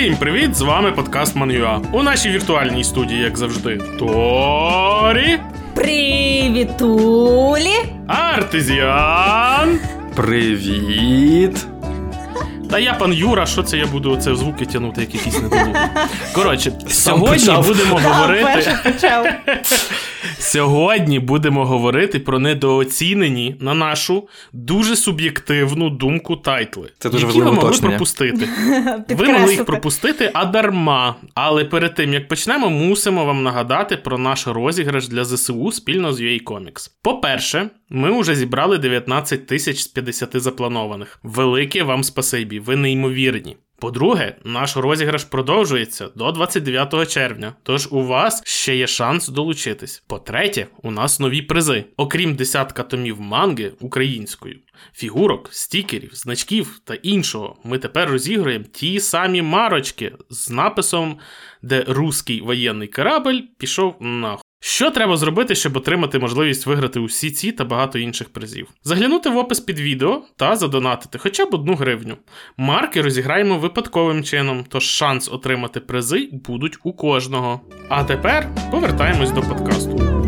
Усім привіт! З вами подкаст Манюа. У нашій віртуальній студії, як завжди, Торі, Привітулі! Артезіан. Привіт! Та я пан Юра, що це я буду це звуки тягнути, як якісь недолугі. Коротше, сьогодні почав. будемо Да, говорити. Сьогодні будемо говорити про недооцінені, на нашу дуже суб'єктивну думку тайтли, Це дуже які ви могли уточнення. пропустити. Ви могли їх пропустити, а дарма. Але перед тим як почнемо, мусимо вам нагадати про наш розіграш для ЗСУ спільно з UA Comics. По-перше, ми вже зібрали 19 тисяч з 50 запланованих. Велике вам спасибі, ви неймовірні. По-друге, наш розіграш продовжується до 29 червня, тож у вас ще є шанс долучитись. По-третє, у нас нові призи. Окрім десятка томів манги українською, фігурок, стікерів, значків та іншого, ми тепер розіграємо ті самі марочки з написом, де руський воєнний корабль пішов нахуй. Що треба зробити, щоб отримати можливість виграти усі ці та багато інших призів? Заглянути в опис під відео та задонатити хоча б одну гривню. Марки розіграємо випадковим чином, тож шанс отримати призи будуть у кожного. А тепер повертаємось до подкасту.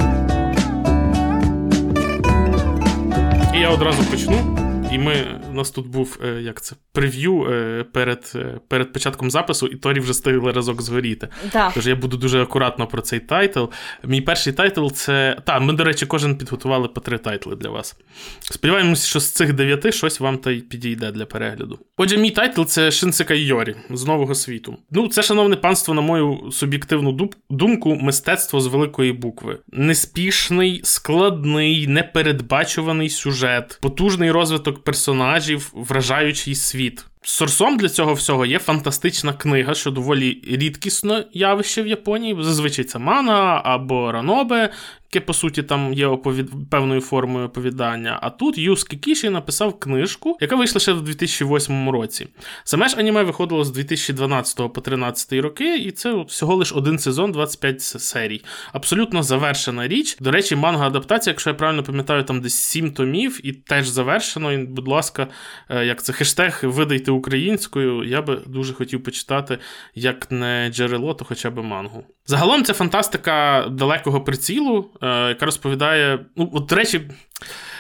І я одразу почну. І ми у нас тут був е, як це прев'ю е, перед, е, перед початком запису, і Торі вже встигли разок згоріти. Да. Тож я буду дуже акуратно про цей тайтл. Мій перший тайтл це. Та, ми, до речі, кожен підготували по три тайтли для вас. Сподіваємось, що з цих дев'яти щось вам та й підійде для перегляду. Отже, мій тайтл це Шинсекай Йорі з нового світу. Ну, це, шановне панство, на мою суб'єктивну думку, мистецтво з великої букви. Неспішний, складний, непередбачуваний сюжет, потужний розвиток персонажів, вражаючий світ. Сорсом для цього всього є фантастична книга, що доволі рідкісне явище в Японії. Зазвичай це манга або ранобе, яке по суті там є оповід... певною формою оповідання. А тут Юске Кіші написав книжку, яка вийшла ще в 2008 році. Саме ж аніме виходило з 2012 по 2013 роки, і це всього лиш один сезон, 25 с- серій. Абсолютно завершена річ. До речі, манга адаптація, якщо я правильно пам'ятаю, там десь 7 томів, і теж завершено. І, будь ласка, е, як це хештег видайте українською. Я би дуже хотів почитати, як не джерело, то хоча б мангу. Загалом це фантастика далекого прицілу, яка розповідає. Ну, от, до речі,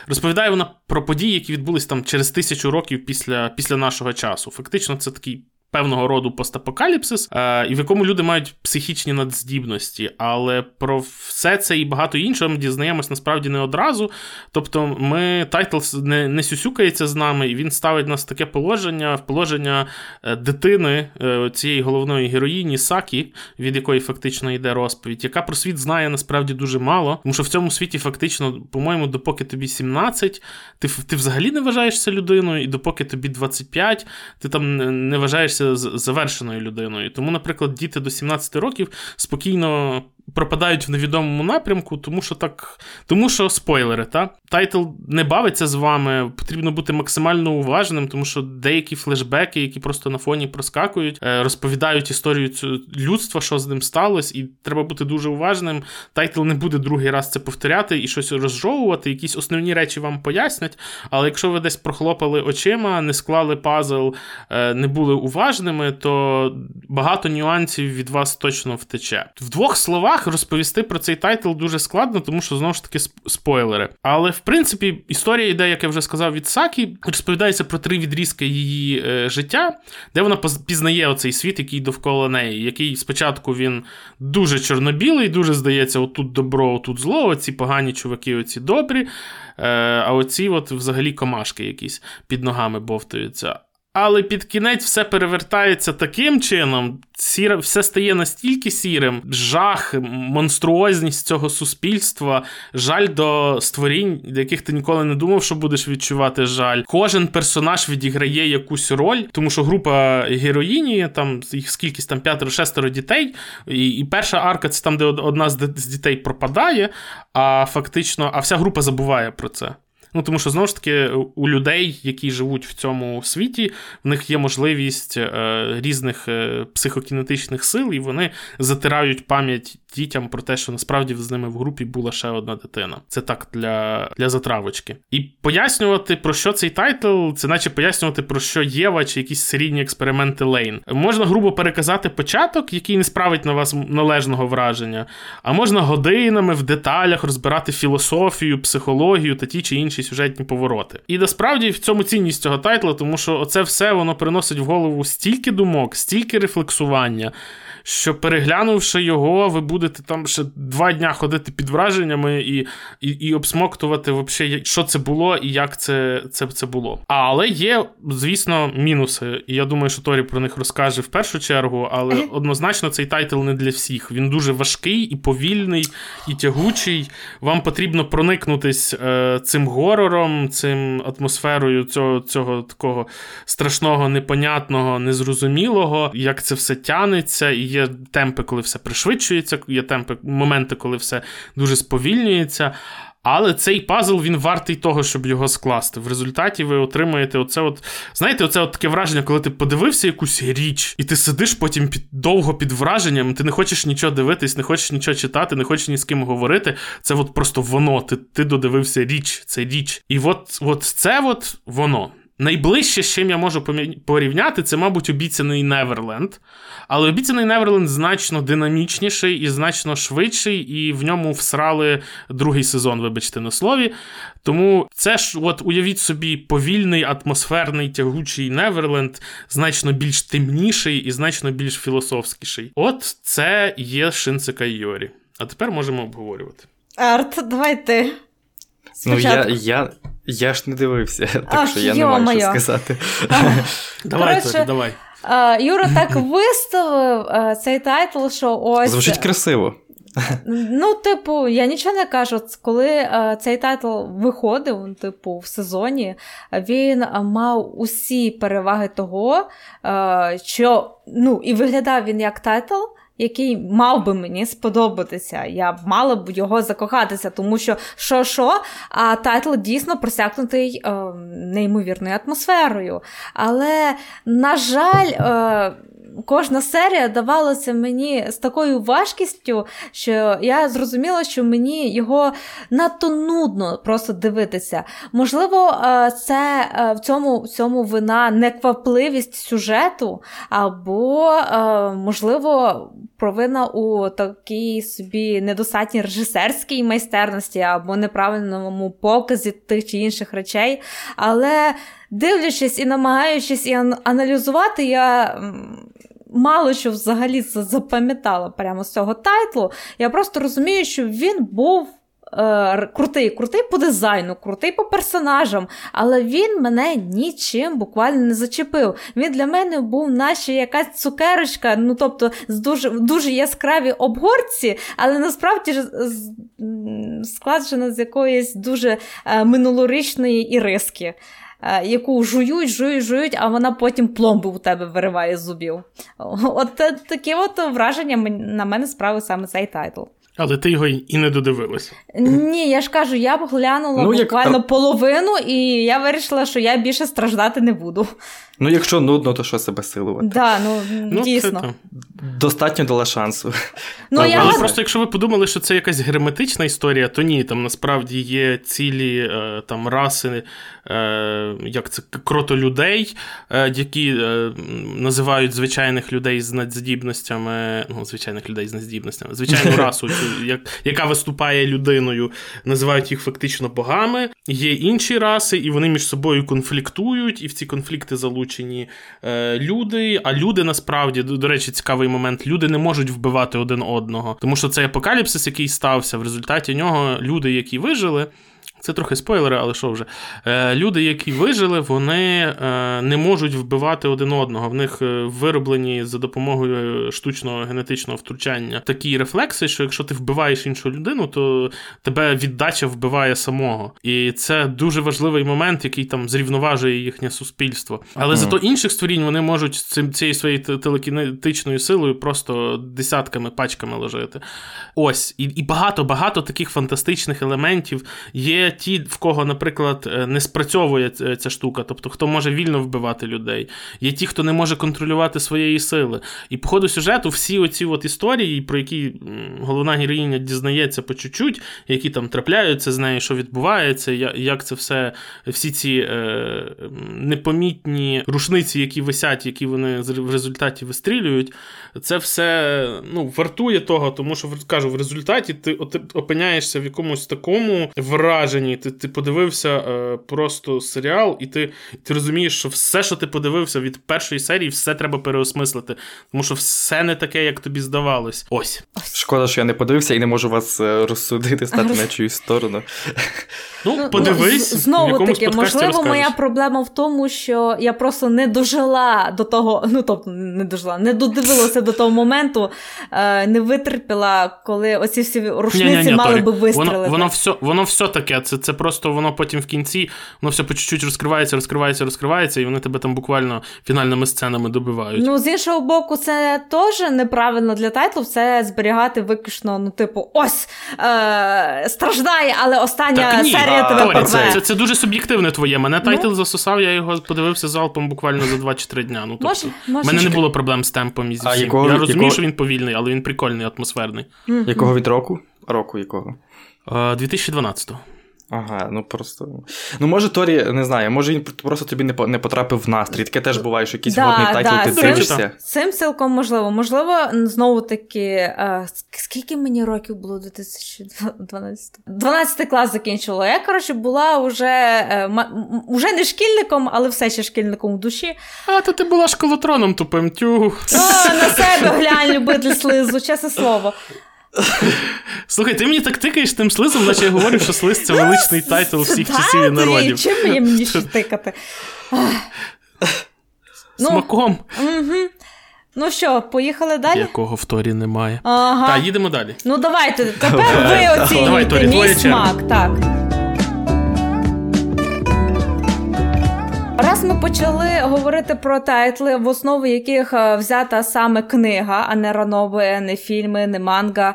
розповідає вона про події, які відбулись там через тисячу років після, після нашого часу. Фактично, це такий. Певного роду постапокаліпсис, е, і в якому люди мають психічні надздібності, але про все це і багато іншого ми дізнаємось насправді не одразу. Тобто, ми тайтл не, не сюсюкається з нами, і він ставить нас в таке положення, в положення е, дитини е, цієї головної героїні Сакі, від якої фактично йде розповідь, яка про світ знає насправді дуже мало, тому що в цьому світі фактично, по-моєму, допоки тобі 17, ти, ти взагалі не вважаєшся людиною, і допоки тобі 25, ти там не- не вважаєшся з- завершеною людиною. Тому, наприклад, діти до 17 років спокійно. Пропадають в невідомому напрямку, тому що так. Тому що спойлери, та? Тайтл не бавиться з вами, потрібно бути максимально уважним, тому що деякі флешбеки, які просто на фоні проскакують, е, розповідають історію людства, що з ним сталося, і треба бути дуже уважним. Тайтл не буде другий раз це повторяти і щось розжовувати, якісь основні речі вам пояснять. Але якщо ви десь прохлопали очима, не склали пазл, е, не були уважними, то багато нюансів від вас точно втече. В двох словах розповісти про цей тайтл дуже складно, тому що знову ж таки спойлери. Але в принципі історія йде, як я вже сказав, від Сакі, розповідається про три відрізки її е, життя, де вона пізнає оцей світ, який довкола неї, який спочатку він дуже чорно-білий, дуже здається, отут добро, отут зло, оці погані чуваки, оці добрі. Е, а оці от взагалі комашки якісь під ногами бовтаються. Але під кінець все перевертається таким чином, сіре, все стає настільки сірим, жах, монструозність цього суспільства, жаль до створінь, яких ти ніколи не думав, що будеш відчувати жаль. Кожен персонаж відіграє якусь роль, тому що група героїні, там їх скількись там п'ятеро-шестеро дітей, і, і перша арка це там, де одна з дітей пропадає, а фактично, а вся група забуває про це. Ну, тому що знову ж таки у людей, які живуть в цьому світі, в них є можливість е, різних е, психокінетичних сил, і вони затирають пам'ять дітям про те, що насправді з ними в групі була ще одна дитина. Це так для для затравочки. І пояснювати, про що цей тайтл, це наче пояснювати, про що Єва чи якісь серійні експерименти Лейн. Можна грубо переказати початок, який не справить на вас належного враження, а можна годинами в деталях розбирати філософію, психологію та ті чи інші сюжетні повороти. І насправді в цьому цінність цього тайтла, тому що оце все воно приносить в голову стільки думок, стільки рефлексування що переглянувши його, ви будете там ще два дня ходити під враженнями і і, і обсмоктувати, вообще, що це було і як це це, це було. Але є, звісно, мінуси. І я думаю, що Торі про них розкаже в першу чергу, але однозначно цей тайтл не для всіх. Він дуже важкий і повільний, і тягучий. Вам потрібно проникнутись е, цим горором, цим атмосферою цього цього такого страшного, непонятного, незрозумілого, як це все тянеться. і є темпи, коли все пришвидшується, є темпи, моменти, коли все дуже сповільнюється. Але цей пазл він вартий того, щоб його скласти. В результаті ви отримаєте оце от. Знаєте, оце от таке враження, коли ти подивився якусь річ, і ти сидиш потім під довго під враженням, ти не хочеш нічого дивитись, не хочеш нічого читати, не хочеш ні з ким говорити. Це от просто воно. Ти ти додивився річ, це річ. І от, от це от воно. Найближче, з чим я можу порівняти, це, мабуть, обіцяний Неверленд. Але обіцяний Неверленд значно динамічніший і значно швидший, і в ньому всрали другий сезон, вибачте на слові. Тому це ж, от уявіть собі, повільний, атмосферний, тягучий Неверленд, значно більш темніший і значно більш філософськіший. От це є Шинсекай Йорі. А тепер можемо обговорювати. Арт, давай ти. Ну, я я, я ж не дивився, так Ах, що я не маю що сказати. Давай, Короче, давай. Юра так виставив цей тайтл, що ось. Звучить красиво. Ну, типу, я нічого не кажу. Коли е, цей тайтл виходив, типу, в сезоні, він мав усі переваги того, е, що ну, і виглядав він як тайтл який мав би мені сподобатися. Я б мала б в його закохатися, тому що що, що, а тайтл дійсно просякнутий е, неймовірною атмосферою. Але, на жаль, е, кожна серія давалася мені з такою важкістю, що я зрозуміла, що мені його надто нудно просто дивитися. Можливо, е, це е, в цьому в цьому вина неквапливість сюжету, або, е, можливо, провина у такій собі недостатній режисерській майстерності, або неправильному показі тих чи інших речей. Але дивлячись і намагаючись і аналізувати, я мало що взагалі запам'ятала прямо з цього тайтлу. Я просто розумію, що він був. Е, крутий, крутий по дизайну, крутий по персонажам, але він мене нічим буквально не зачепив. Він для мене був наче якась цукерочка, ну тобто з дуже дуже яскраві обгорці, але насправді складжена з якоїсь дуже е, минулорічної іриски. Е, яку жують, жують, жують, а вона потім пломби у тебе вириває з зубів. От таке от враження на мене справив саме цей тайтл. Але ти його і не додивилася. Ні, я ж кажу, я б глянула ну, буквально як... половину, і я вирішила, що я більше страждати не буду. Ну, якщо нудно, то що себе силувати? Да, ну, ну дійсно. Це, Достатньо дала шансу. Ну, так, я... Але просто, якщо ви подумали, що це якась герметична історія, то ні, там насправді є цілі е, там раси, е, як це кротолюдей, е, які називають звичайних людей з надздібностями, ну, звичайних людей з надздібностями, звичайну расу, яка виступає людиною, називають їх фактично богами. Є інші раси, і вони між собою конфліктують, і в ці конфлікти залучені е, люди. А люди насправді, до речі, цікавий момент, люди не можуть вбивати один одного, тому що цей апокаліпсис, який стався, в результаті нього люди, які вижили. Це трохи спойлери, але що вже. Е, люди, які вижили, вони е, не можуть вбивати один одного. В них е, вироблені за допомогою штучного генетичного втручання такі рефлекси, що якщо ти вбиваєш іншу людину, то тебе віддача вбиває самого. І це дуже важливий момент, який там зрівноважує їхнє суспільство. Але mm. зато інших створінь вони можуть цим цією своєю телекінетичною силою просто десятками пачками ложити. Ось, і і багато багато таких фантастичних елементів є ті, в кого, наприклад, е, не спрацьовує ця штука, тобто хто може вільно вбивати людей, є ті, хто не може контролювати своєї сили. І по ходу сюжету всі оці от історії, про які головна героїня дізнається по чуть-чуть, які там трапляються з нею, що відбувається, як це все, всі ці е, непомітні рушниці, які висять, які вони в результаті вистрілюють, це все ну, вартує того, тому що кажу, в результаті ти опиняєшся в якомусь такому враженні. Ти ти подивився е, просто серіал, і ти ти розумієш, що все, що ти подивився від першої серії, все треба переосмислити. Тому що все не таке, як тобі здавалось. Ось. Шкода, що я не подивився і не можу вас е, розсудити, стати на чиюсь сторону. Ну, ну подивись. Ну, знову таки, можливо, розкажеш. моя проблема в тому, що я просто не дожила до того, ну тобто не дожила, не додивилася до того моменту, е, не витерпіла, коли оці всі рушниці Ні-ні-ні, мали би вистрілити. Воно воно, все воно все таке. Це це просто воно потім в кінці, воно все по чуть-чуть розкривається, розкривається, розкривається, і вони тебе там буквально фінальними сценами добивають. Ну, з іншого боку, це теж неправильно для тайтлу все зберігати виключно, ну, типу, ось е- страждає, але остання так, ні, серія тебе порве. Це, це це, дуже суб'єктивне твоє. Мене ну. тайтл ну? засосав, я його подивився залпом буквально за 2 чи 3 дня. Ну, тобто, У мене не було проблем з темпом і зі всім. Якого, я розумію, якого... що він повільний, але він прикольний, атмосферний. Якого він року? Року якого? 2012-го. Ага, ну просто. Ну, може, Торі, не знаю, може він просто тобі не не потрапив в настрій. Таке теж буває, що якийсь да, годний тайтл да. ти дивишся. Цим цілком можливо. Можливо, знову таки, а, скільки мені років було 2012? 12 клас закінчила. Я, коротше, була вже е, уже не шкільником, але все ще шкільником в душі. А, то ти була школотроном тупим тю. О, на себе глянь, любитель слизу, чесне слово. Слухай, ти мені так тикаєш тим слизом, наче я говорю, що слиз це величний тайтл всіх часів і народів. Чим мені мені ще тикати? Смаком. Ну що, поїхали далі? Якого в Торі немає. Ага. Так, їдемо далі. Ну давайте, тепер ви оцінюєте мій смак. Так. Раз ми почали говорити про тайтли, в основу яких е, взята саме книга, а не ранобе, не фільми, не манга.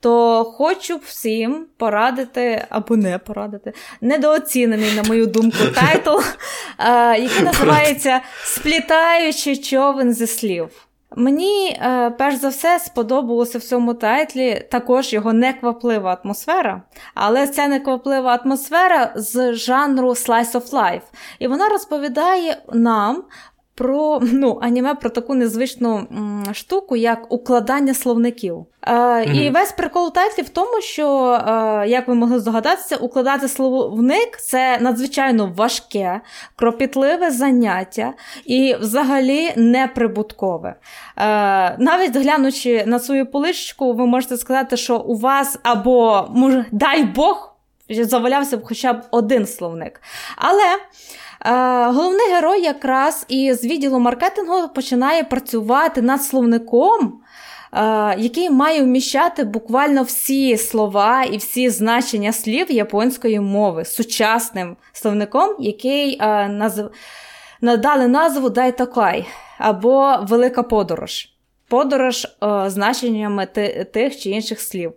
То хочу всім порадити або не порадити недооцінений, на мою думку, тайтл, е, який називається Сплітаючи човен зі слів. Мені, е, перш за все, сподобалося в цьому тайтлі також його некваплива атмосфера, але ця некваплива атмосфера з жанру Slice of Life. І вона розповідає нам про ну, аніме про таку незвичну м, штуку, як укладання словників. Е, mm-hmm. І весь прикол тайтлі в тому, що, е, як ви могли здогадатися, укладати словник це надзвичайно важке, кропітливе заняття і взагалі неприбуткове. Е, навіть глянучи на свою поличку, ви можете сказати, що у вас або, може, дай Бог, завалявся б хоча б один словник. Але. Е, головний герой якраз із відділу маркетингу починає працювати над словником. Е, який має вміщати буквально всі слова і всі значення слів японської мови сучасним словником, який е, назв... надали назву Дайтакай або Велика подорож. Подорож е, значеннями тих чи інших слів.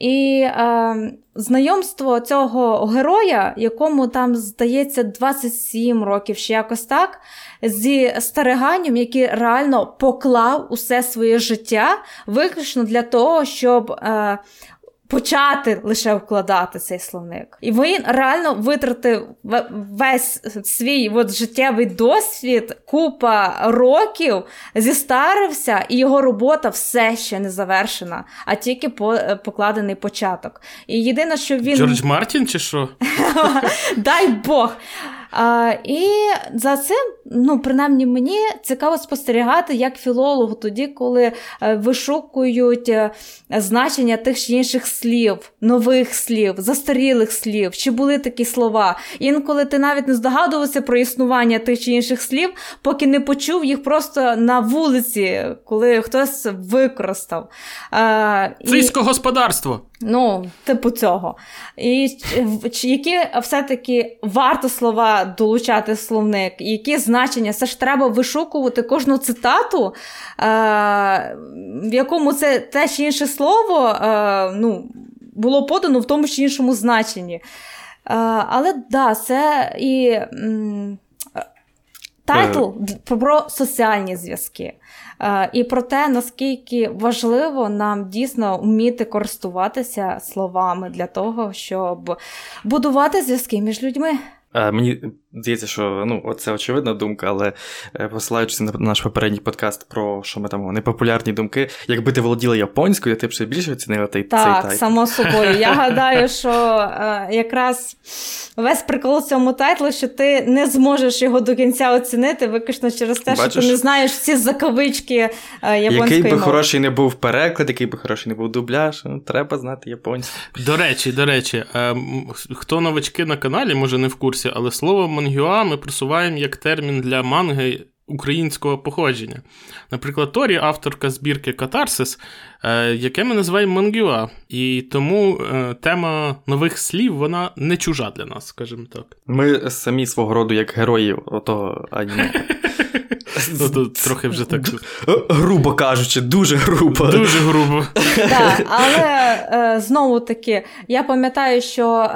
І е, знайомство цього героя, якому там здається 27 років ще якось так, зі стариганням, який реально поклав усе своє життя виключно для того, щоб е, почати лише вкладати цей словник. І він реально витратив весь свій от життєвий досвід, купа років, зістарився, і його робота все ще не завершена, а тільки покладений початок. І єдине, що він. Джордж Мартін, чи що? Дай Бог. А, І за цим, ну, принаймні, мені цікаво спостерігати як філологу тоді, коли е, вишукують е, значення тих чи інших слів, нових слів, застарілих слів, чи були такі слова. Інколи ти навіть не здогадувався про існування тих чи інших слів, поки не почув їх просто на вулиці, коли хтось використав. Сільське господарство. Ну, типу цього. І які все-таки варто слова долучати словник, які значення, це ж треба вишукувати кожну цитату, е, в якому це те чи інше слово е, ну, було подано в тому чи іншому значенні. Але да, це і. Тайтл про соціальні зв'язки. І про те, наскільки важливо нам дійсно вміти користуватися словами для того, щоб будувати зв'язки між людьми. Е, мені здається, що ну, це очевидна думка, але е, посилаючись на наш попередній подкаст про що ми там непопулярні думки, якби ти володіла японською, ти б ще більше оцінила цей Так, цей само собою. Я гадаю, що е, якраз весь прикол в цьому тайтлу, що ти не зможеш його до кінця оцінити, виключно через те, Бачиш? що ти не знаєш всі закавички е, японської Який би мови. хороший не був переклад, який би хороший не був дубляж, ну, треба знати японську. До речі, до речі, е, хто новачки на каналі, може не в курсі, але слово мангюа ми просуваємо як термін для манги українського походження. Наприклад, Торі, авторка збірки Катарсис, е, яке ми називаємо мангюа. І тому е, тема нових слів вона не чужа для нас, скажімо так. Ми самі свого роду як герої отого аніме. Ну, тут трохи вже так. Грубо кажучи, дуже грубо. Дуже грубо. Так, Але е, знову таки, я пам'ятаю, що.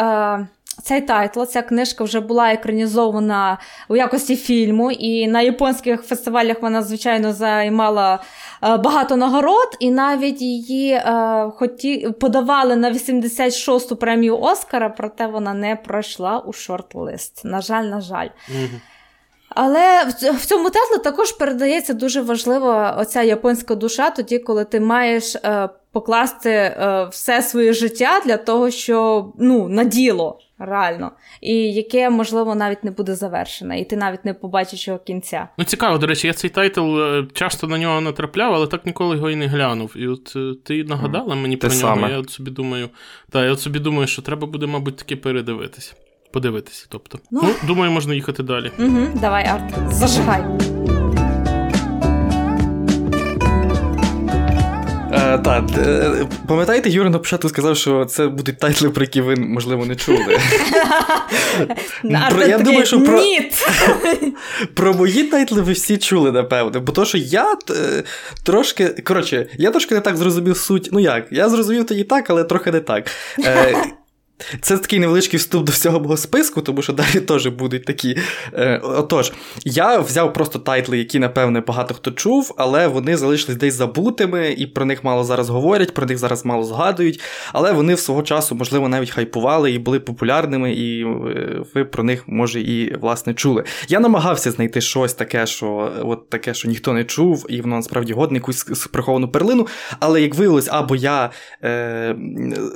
Цей тайтл, ця книжка вже була екранізована у якості фільму, і на японських фестивалях вона, звичайно, займала е, багато нагород, і навіть її е, хоті... подавали на 86-ту премію Оскара, проте вона не пройшла у шорт-лист. На жаль, на жаль. Але в цьому тетлу також передається дуже важлива оця японська душа, тоді, коли ти маєш е, покласти е, все своє життя для того, щоб ну, на діло реально, і яке, можливо, навіть не буде завершене, і ти навіть не побачиш його кінця. Ну, цікаво, до речі, я цей тайтл е, часто на нього натрапляв, але так ніколи його і не глянув. І от е, ти нагадала мені Те про саме. нього. Я от собі думаю, та, я от собі думаю, що треба буде, мабуть, таки передивитися. Подивитися, тобто. Ну, ну думаю, можна їхати далі. Угу, Давай, Арт, зажигай. Е, так, е, пам'ятаєте, Юра на початку сказав, що це будуть тайтли, про які ви, можливо, не чули. я думаю, що про про мої тайтли ви всі чули, напевно. Бо то, що я е, трошки. Коротше, я трошки не так зрозумів суть. Ну як? Я зрозумів тоді так, але трохи не так. Це такий невеличкий вступ до всього мого списку, тому що далі теж будуть такі. Е, Отож, я взяв просто тайтли, які, напевне, багато хто чув, але вони залишились десь забутими, і про них мало зараз говорять, про них зараз мало згадують. Але вони в свого часу, можливо, навіть хайпували і були популярними, і е, ви про них, може, і власне чули. Я намагався знайти щось таке, що от таке, що ніхто не чув, і воно насправді годне якусь приховану перлину. Але як виявилось, або я е,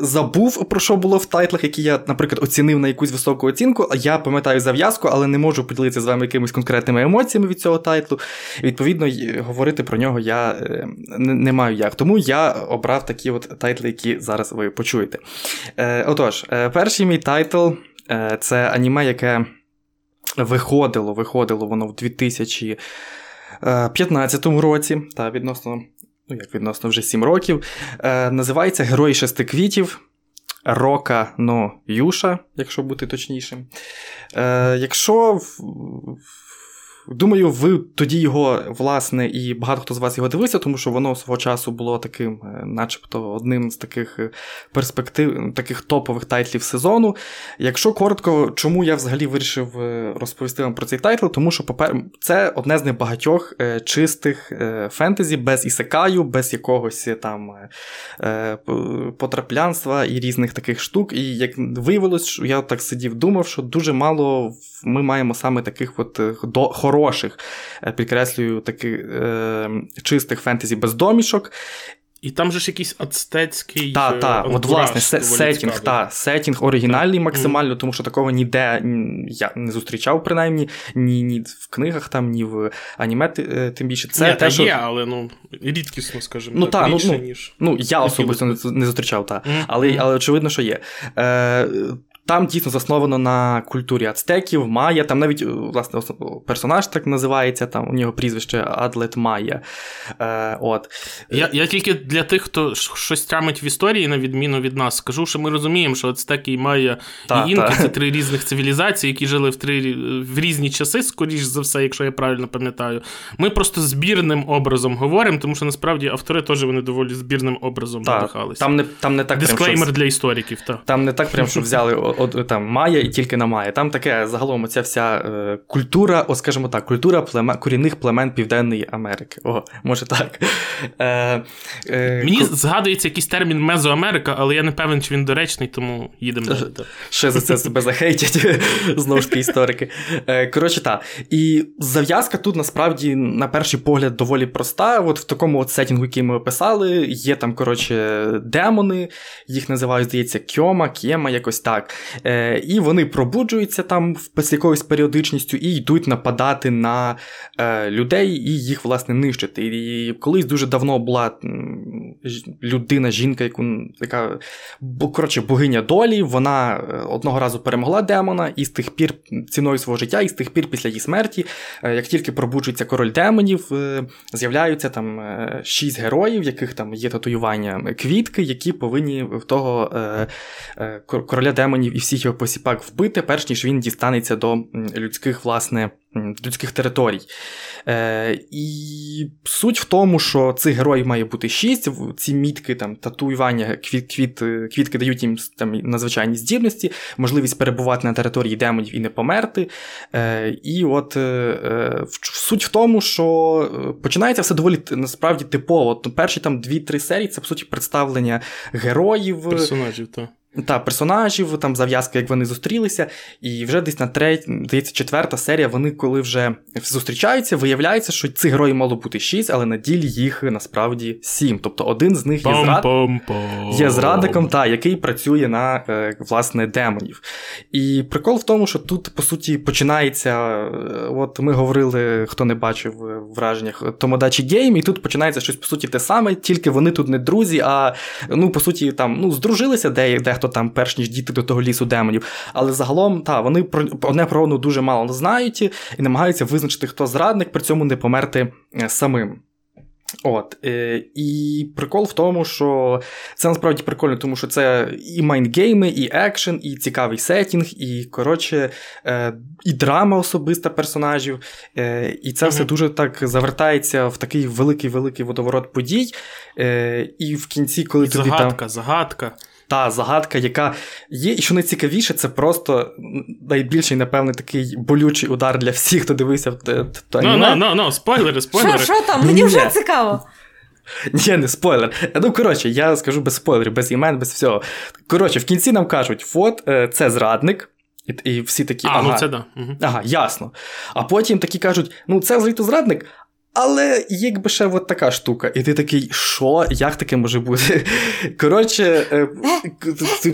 забув про що було в тайтлах, тайтлах, які я, наприклад, оцінив на якусь високу оцінку, я пам'ятаю зав'язку, але не можу поділитися з вами якимись конкретними емоціями від цього тайтлу. відповідно, говорити про нього я е, не, маю як. Тому я обрав такі от тайтли, які зараз ви почуєте. Е, Отож, е, перший мій тайтл це аніме, яке виходило, виходило воно в 2015 році, та відносно. Ну, як відносно вже 7 років, Е, називається Герої шести квітів. Рокка но Юша, якщо бути точнішим. Е, Якщо Думаю, ви тоді його, власне, і багато хто з вас його дивився, тому що воно свого часу було таким, е, начебто, одним з таких е, перспектив, таких топових тайтлів сезону. Якщо коротко, чому я взагалі вирішив е, розповісти вам про цей тайтл, тому що це одне з небагатьох чистих фентезі без ісекаю, без якогось там потраплянства і різних таких штук. І як виявилось, я так сидів, думав, що дуже мало ми маємо саме таких от хорорів хороших, е, підкреслюю, таких е, чистих фентезі без домішок. І там же ж якийсь ацтецький. Так, так, от власне, сетінг, та, сетінг оригінальний максимально, mm. тому що такого ніде я не зустрічав, принаймні, ні ні в книгах, там, ні в аніме, е, тим більше. Це Ні, те, що... є, але ну, рідкісно, скажімо ну, так, та, ну, більше, ну, ніж. Ну, я особисто не, не зустрічав, так. Mm. Але але очевидно, що є. Е, там дійсно засновано на культурі ацтеків, Майя, там навіть е, власне персонаж так називається, там у нього прізвище Адлет Майя. Е, от. Я я тільки для тих, хто щось тямить в історії, на відміну від нас, скажу, що ми розуміємо, що ацтеки і Майя та, і Інка та. це три різних цивілізації, які жили в три в різні часи, скоріш за все, якщо я правильно пам'ятаю. Ми просто збірним образом говоримо, тому що насправді автори теж вони доволі збірним образом надихалися. Там не там не так Дисклеймер прям, для істориків. Та. Там не так прям, що взяли от, там має і тільки на має. Там таке загалом оця вся е, культура, о, скажімо так, культура племен, корінних племен Південної Америки. О, може так. Е, е, Мені ко... згадується якийсь термін Мезоамерика, але я не певен, чи він доречний, тому їдемо. Ще за це себе захейтять, знову ж таки історики. Е, коротше, так. І зав'язка тут насправді, на перший погляд, доволі проста. От в такому от сетінгу, який ми описали, є там, коротше, демони, їх називають, здається, Кьома, К'єма, якось так. Е, І вони пробуджуються там з якоюсь періодичністю і йдуть нападати на е, людей і їх, власне, нищити. І колись дуже давно була людина, жінка, яку яка коротше, богиня долі, вона е, одного разу перемогла демона, і з тих пір ціною свого життя, і з тих пір після її смерті, е, як тільки пробуджується король демонів, е, з'являються там шість героїв, яких там є татуювання квітки, які повинні в того короля демонів і всіх його посіпак вбити, перш ніж він дістанеться до людських, власне людських територій. Е, І суть в тому, що цих героїв має бути шість. Ці мітки, там, татуювання, квіт, квіт, квітки дають їм там, надзвичайні здібності, можливість перебувати на території демонів і не померти. Е, І от е, е суть в тому, що е, починається все доволі насправді типово. Перші там дві-три серії це, по суті, представлення героїв. Персонажів, так та персонажів, там зав'язка, як вони зустрілися, і вже десь на третя, здається, четверта серія, вони коли вже зустрічаються, виявляється, що цих героїв мало бути шість, але на ділі їх насправді сім. Тобто один з них є зрад... є зрадником, та, який працює на е, власне демонів. І прикол в тому, що тут, по суті, починається. Е, от ми говорили, хто не бачив враженнях Томодачі Гейм, і тут починається щось, по суті, те саме, тільки вони тут не друзі, а ну, по суті, там ну, здружилися, де дехто дехто там, перш ніж діти до того лісу демонів. Але загалом, та, вони про одне про одну дуже мало знають і намагаються визначити, хто зрадник, при цьому не померти е, самим. От, е, І прикол в тому, що це насправді прикольно, тому що це і майнгейми, і екшен, і цікавий сетінг, і коротше, е, і драма особиста персонажів. І це mm-hmm. все дуже так завертається в такий великий-великий водоворот подій. І в кінці, коли і тобі загадка, там... загадка та загадка, яка є, і що найцікавіше, це просто найбільший, напевне, такий болючий удар для всіх, хто дивився в. Ну, ну, ну, ну, спойлери, спойлери. Що там? Мені вже цікаво. Ні, не спойлер. Ну, коротше, я скажу без спойлерів, без імен, без всього. Коротше, в кінці нам кажуть: от е, це зрадник. І і всі такі. А, ага, ну це да. Угу. Ага, ясно. А потім такі кажуть: ну, це взагалі зрадник, але якби ще от така штука, і ти такий, що? Як таке може бути? Коротше, е,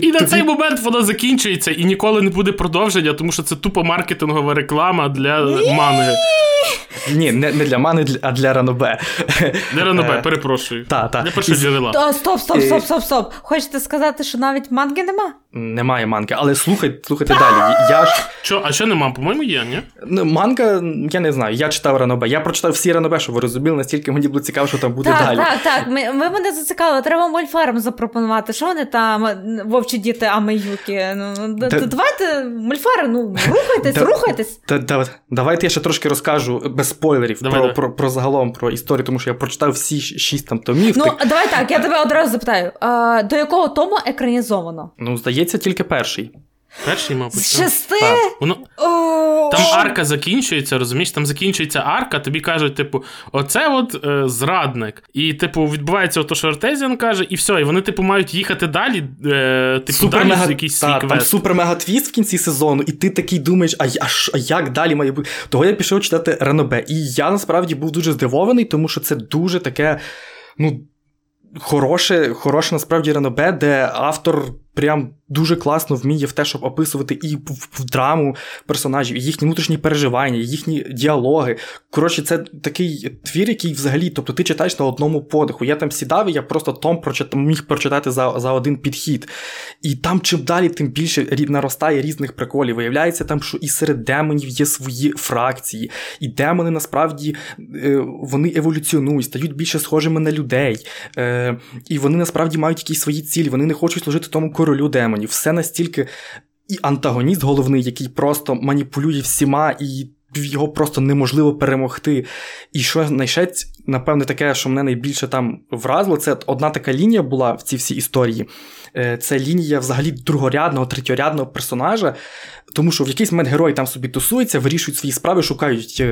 і на цей момент воно закінчується і ніколи не буде продовження, тому що це тупо маркетингова реклама для манги. Ні, не не для мани, а для ранобе. Для ранобе, перепрошую. Та, та. Для першого Стоп, стоп, стоп, стоп, стоп. Хочете сказати, що навіть манги нема? Немає манги, але слухай, слухайте далі. Я ж... Що, А що нема? По-моєму, є, ні? Ну, манга, я не знаю. Я читав ранобе. Я прочитав всі ранобе, щоб ви розуміли, настільки мені було цікаво, що там буде так, далі. Так, так, Ми, ви мене зацікавили. Треба мультфарм запропонувати. Що вони там, вовчі діти, амеюки? Ну, та... Давайте мультфарм, ну, рухайтесь, та... рухайтесь. Та, давайте я ще трошки розкажу без спойлерів давай, про, давай. Про, про загалом про історію, тому що я прочитав всі шість там томів. Ну, так... давай так, я тебе одразу запитаю. А, До якого тому екранізовано? Ну, здається, тільки перший. Перший, мабуть. З шести? Так. Воно... Там арка закінчується, розумієш? Там закінчується арка, тобі кажуть, типу, оце от е, зрадник. І, типу, відбувається ото, що Артезіан каже, і все. І вони, типу, мають їхати далі. Е, типу, супер далі якийсь та, свій Там супер-мега-твіст в кінці сезону, і ти такий думаєш, а, а, а як далі має бути? Того я пішов читати Ранобе. І я насправді був дуже здивований, тому що це дуже таке. ну, Хороше, хороше насправді ранобе, де автор прям дуже класно вміє в те, щоб описувати і в, драму персонажів, і їхні внутрішні переживання, і їхні діалоги. Коротше, це такий твір, який взагалі, тобто ти читаєш на одному подиху. Я там сідав, і я просто том прочит... міг прочитати за за один підхід. І там, чим далі, тим більше наростає різних приколів. Виявляється, там, що і серед демонів є свої фракції, і демони насправді е, вони еволюціонують, стають більше схожими на людей. Е, і вони насправді мають якісь свої цілі, вони не хочуть служити тому королю демонів. Все настільки. І антагоніст головний, який просто маніпулює всіма, і його просто неможливо перемогти. І що найше напевне, таке, що мене найбільше там вразило, це одна така лінія була в цій всій історії. Е, це лінія взагалі другорядного, третьорядного персонажа, тому що в якийсь момент герої там собі тусуються, вирішують свої справи, шукають.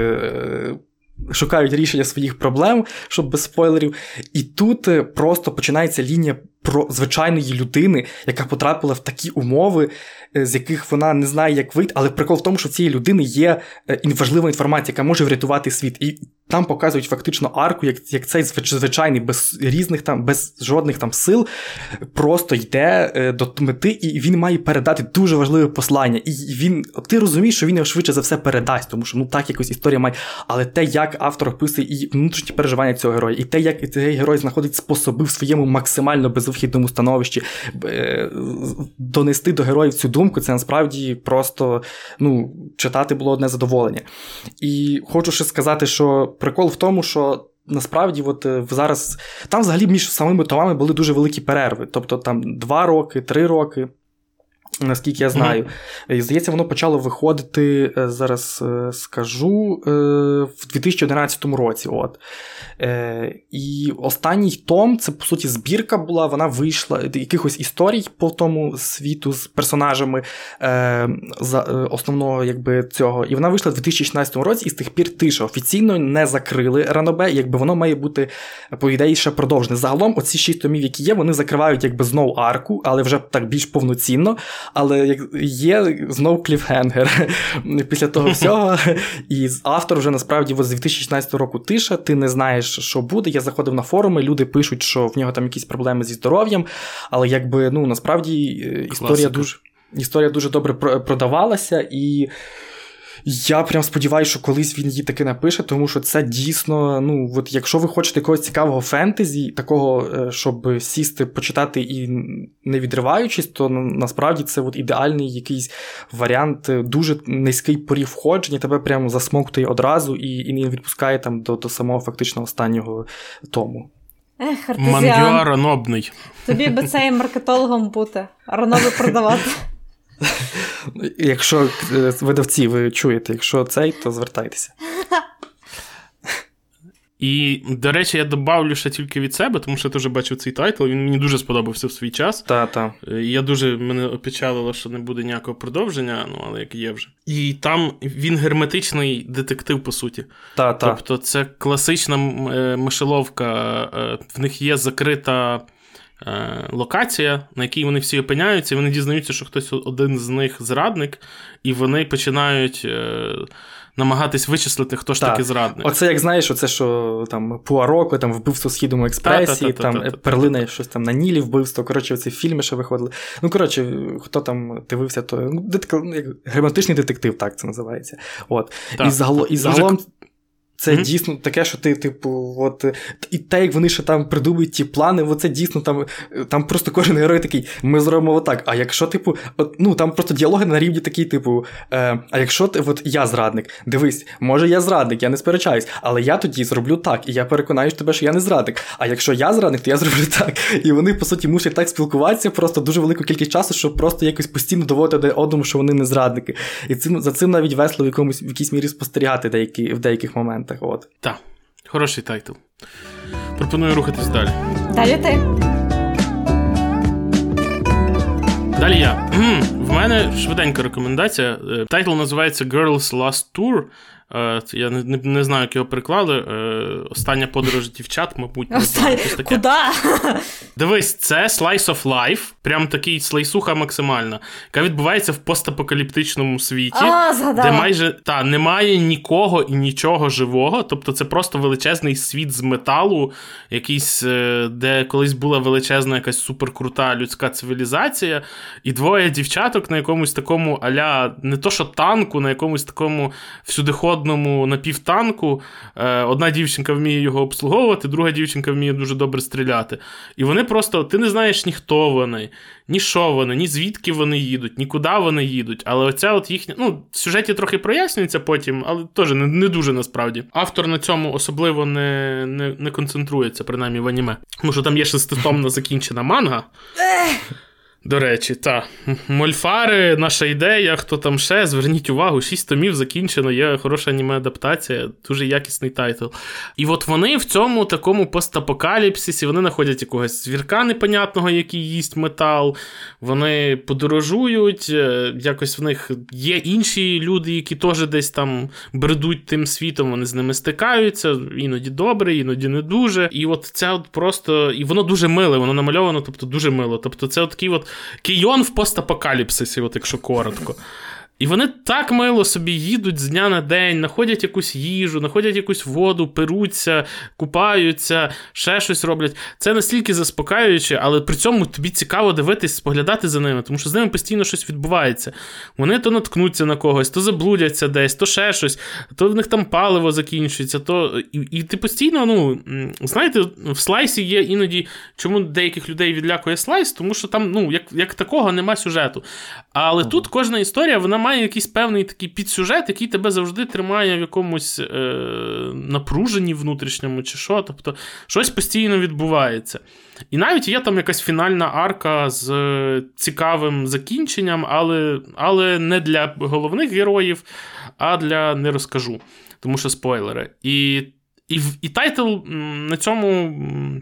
Е, шукають рішення своїх проблем, щоб без спойлерів. І тут е, просто починається лінія про звичайної людини, яка потрапила в такі умови, з яких вона не знає, як вийти. Але прикол в тому, що цієї людини є важлива інформація, яка може врятувати світ. І там показують фактично арку, як як цей звичайний, без різних там, без жодних там сил, просто йде е, до мети, і він має передати дуже важливе послання. І він, ти розумієш, що він його швидше за все передасть, тому що ну так якось історія має. Але те, як автор описує і внутрішні переживання цього героя, і те, як цей герой знаходить способи в своєму максимально безвихідному становищі е, донести до героїв цю думку, це насправді просто ну, читати було одне задоволення. І хочу ще сказати, що прикол в тому, що. Насправді, от е, зараз там взагалі між самими томами були дуже великі перерви. Тобто там два роки, три роки, наскільки я знаю. Mm-hmm. І здається, воно почало виходити, е, зараз скажу, в 2011 році. От. Е, І останній том, це по суті збірка була, вона вийшла якихось історій по тому світу з персонажами е, е, основного якби цього. І вона вийшла в 2016 році, і з тих пір тиша. Офіційно не закрили ранобе, якби воно має бути, по ідеї, ще продовжене. Загалом, оці шість томів, які є, вони закривають якби знов арку, але вже так більш повноцінно. Але є знов кліфхенгер після того всього. І автор вже насправді з 2016 року тиша, ти не знаєш що буде. Я заходив на форуми, люди пишуть, що в нього там якісь проблеми зі здоров'ям, але якби ну насправді е, історія дуже історія дуже добре продавалася і. Я прям сподіваюся, що колись він її таки напише, тому що це дійсно, ну, от якщо ви хочете якогось цікавого фентезі, такого, е, щоб сісти, почитати і не відриваючись, то насправді це от ідеальний якийсь варіант, е, дуже низький поріг входження, тебе прямо засмоктує одразу і і не відпускає там до до самого фактично останнього тому. Ех, Мангюа ранобний. Тобі би цей маркетологом бути, ранобе продавати. Якщо е, видавці ви чуєте, якщо цей, то звертайтеся. І, до речі, я добавлю ще тільки від себе, тому що я теж бачив цей тайтл, він мені дуже сподобався в свій час. Так, так. Я дуже мене опечалило, що не буде ніякого продовження, ну, але як є вже. І там він герметичний детектив, по суті. Так. Тобто, це класична е, мишеловка, е, в них є закрита. Е, локація, на якій вони всі опиняються, і вони дізнаються, що хтось один з них зрадник, і вони починають е, намагатись вичислити, хто ж таки зрадник. Оце як знаєш, оце що там Пуароко, там вбивство в Східному експресі, там перлина щось там на Нілі вбивство. Коротше, ці фільми ще виходили. Ну, коротше, хто там дивився, то ну, детектив, ну, детектив, так це називається. От. І загалом. І загалом... Це mm-hmm. дійсно таке, що ти, типу, от, і те, як вони ще там придумують ті плани, оце дійсно там там просто кожен герой такий, ми зробимо отак. А якщо, типу, от, ну там просто діалоги на рівні такий, типу, е, а якщо ти, от я зрадник, дивись, може я зрадник, я не сперечаюсь, але я тоді зроблю так, і я переконаю тебе, що я не зрадник. А якщо я зрадник, то я зроблю так. І вони, по суті, мусять так спілкуватися просто дуже велику кількість часу, щоб просто якось постійно доводити одному, що вони не зрадники. І цим за цим навіть весело в якомусь в якійсь мірі спостерігати деякі, в деяких моментах моментах. От. Так, хороший тайтл. Пропоную рухатись далі. Далі ти. Далі я. В мене швиденька рекомендація. Е, тайтл називається Girls Last Tour. Е, я не не, не знаю, як його переклали. Е, остання подорож дівчат, мабуть, не знаю, таке. Куда? Дивись, це Slice of Life, прям такий слайсуха максимальна, яка відбувається в постапокаліптичному світі, а, де майже та немає нікого і нічого живого. Тобто це просто величезний світ з металу, якийсь, е, де колись була величезна якась суперкрута людська цивілізація, і двоє дівчаток на якомусь такому аля, не то що танку, на якомусь такому всюдиходному одному напівтанку. Е, одна дівчинка вміє його обслуговувати, друга дівчинка вміє дуже добре стріляти. І вони просто, ти не знаєш ні хто вони, ні що вони, ні звідки вони їдуть, ні куди вони їдуть. Але оця от їхня. Ну, в сюжеті трохи прояснюється потім, але теж не, не дуже насправді. Автор на цьому особливо не не, не концентрується, принаймні в аніме. Тому що там є шеститомна закінчена манга. До речі, та. Мальопус, Наша ідея, хто там ще, зверніть увагу, шість томів закінчено, є хороша аніме-адаптація, дуже якісний тайтл. І от вони в цьому такому постапокаліпсисі вони знаходять якогось звірка непонятного, який їсть метал. Вони подорожують, е, якось в них є інші люди, які теж десь там бредуть тим світом, вони з ними стикаються, іноді добре, іноді не дуже. І от це от просто. І воно дуже миле, воно намальовано, тобто дуже мило. Тобто, це от такий от Кийон в постапокаліпсисі, от якщо коротко. І вони так мило собі їдуть з дня на день, знаходять якусь їжу, знаходять якусь воду, перуться, купаються, ще щось роблять. Це настільки заспокаююче, але при цьому тобі цікаво дивитись, споглядати за ними, тому що з ними постійно щось відбувається. Вони то наткнуться на когось, то заблудяться десь, то ще щось, то в них там паливо закінчується, то. І, і ти постійно, ну, знаєте, в слайсі є іноді, чому деяких людей відлякує слайс, тому що там, ну, як як такого нема сюжету. Але ага. тут кожна історія, вона має має якийсь певний такий підсюжет, який тебе завжди тримає в якомусь е, напруженні внутрішньому, чи що. Тобто щось постійно відбувається. І навіть є там якась фінальна арка з цікавим закінченням, але, але не для головних героїв, а для не розкажу. Тому що спойлери. І і і тайтл на цьому,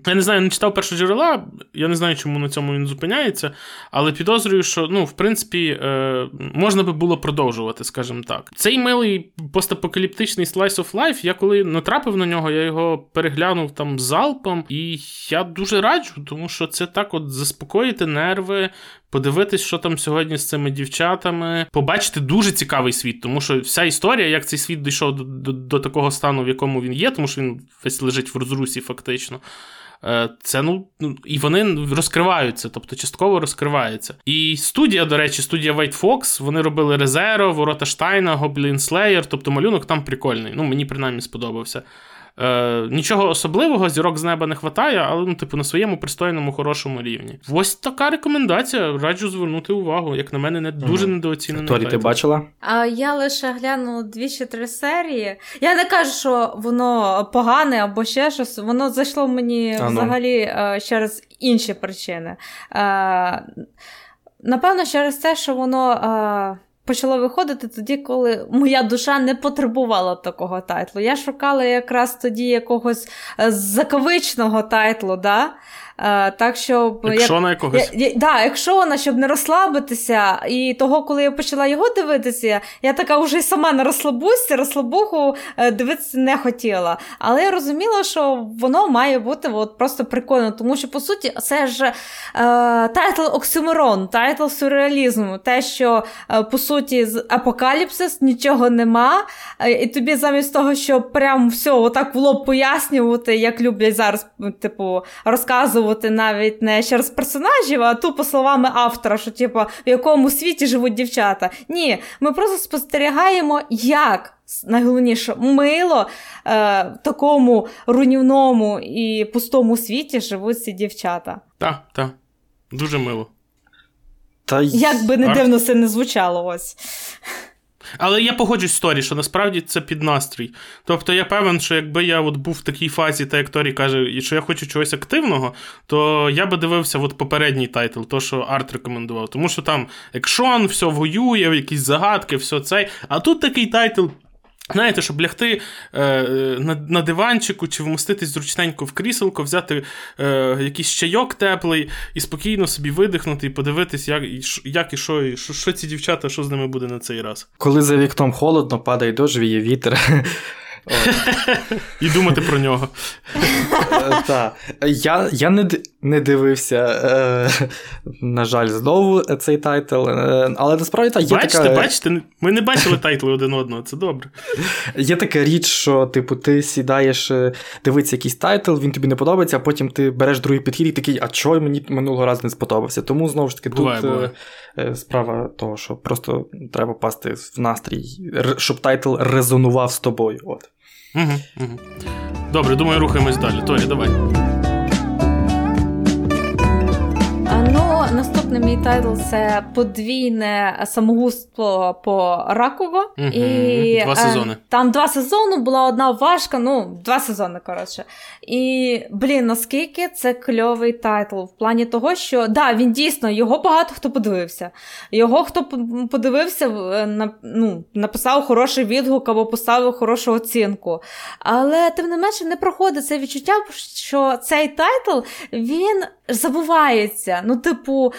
я не знаю, не читав першого джерела, я не знаю, чому на цьому він зупиняється, але підозрюю, що ну, в принципі, е, можна би було продовжувати, скажімо так. Цей милий постапокаліптичний Slice of Life, я коли натрапив на нього, я його переглянув там залпом, і я дуже раджу, тому що це так от заспокоїти нерви, подивитись, що там сьогодні з цими дівчатами, побачити дуже цікавий світ, тому що вся історія, як цей світ дійшов до, до, до такого стану, в якому він є, тому що він весь лежить в розрусі, фактично. Е, це ну, ну і вони розкриваються, тобто частково розкриваються. І студія, до речі, студія White Fox, вони робили Резеро, Ворота Штайна, Goblin Slayer, тобто малюнок там прикольний. Ну, мені принаймні сподобався. Е, Нічого особливого, зірок з неба не вистачає, але ну, типу, на своєму пристойному, хорошому рівні. Ось така рекомендація. Раджу звернути увагу. Як на мене, не дуже угу. недооцінена. Торі, ти бачила? А я лише глянула дві чи три серії. Я не кажу, що воно погане або ще щось. Воно зайшло мені а, ну. взагалі е, через інші причини. Е, Напевно, через те, що воно. Почало виходити тоді, коли моя душа не потребувала такого тайтлу. Я шукала якраз тоді якогось е, закавиченого тайтлу. да? Е, так що Якщо як, на якогось. Я, я, да, якщо вона, щоб не розслабитися, і того, коли я почала його дивитися, я така вже й сама на розслабусі, розслабуху е, дивитися не хотіла. Але я розуміла, що воно має бути от просто прикольно, тому що, по суті, це ж е, тайтл оксюморон, тайтл сюрреалізму, те, що, е, по суті, з апокаліпсису нічого нема, е, і тобі замість того, щоб прям все отак в лоб пояснювати, як люблять зараз, типу, розказувати згадувати навіть не через персонажів, а тупо словами автора, що типу, в якому світі живуть дівчата. Ні, ми просто спостерігаємо, як. Найголовніше, мило е, в такому руйнівному і пустому світі живуть ці дівчата. Так, так. Дуже мило. Та... Як би не дивно це не звучало ось. Але я погоджусь з Торі, що насправді це під настрій. Тобто я певен, що якби я от був в такій фазі, та як Торі каже, і що я хочу чогось активного, то я би дивився от попередній тайтл, то, що Арт рекомендував. Тому що там екшон, все воює, якісь загадки, все це. А тут такий тайтл. Знаєте, щоб лягти е, на на диванчику чи вмоститись зручненько в кріселко, взяти е, якийсь чайок теплий і спокійно собі видихнути і подивитись, як як і що, і що, що ці дівчата, що з ними буде на цей раз. Коли за вікном холодно, падає дощ, віє вітер. І думати про нього. Е, так. Я я не не дивився, е, на жаль, знову цей тайтл. Е, але насправді так, є бачите, така... Бачите, ми не бачили тайтли один одного, це добре. Є така річ, що, типу, ти сідаєш, дивитися якийсь тайтл, він тобі не подобається, а потім ти береш другий підхід і такий, а чого мені минулого разу не сподобався. Тому знову ж таки, буває, тут буває. справа того, що просто треба пасти в настрій, щоб тайтл резонував з тобою. От. Угу, угу. Добре, думаю, рухаємось далі. Торі, давай. А, наступне наступний мій тайтл це подвійне самогубство по ракуго. Мгм, І два е, сезони. там два сезони, була одна важка, ну, два сезони, коротше. І, блін, наскільки це кльовий тайтл в плані того, що да, він дійсно, його багато хто подивився. Його хто подивився, е, на, ну, написав хороший відгук або поставив хорошу оцінку. Але тим не менше не проходить це відчуття, що цей тайтл він забувається. Ну, типу,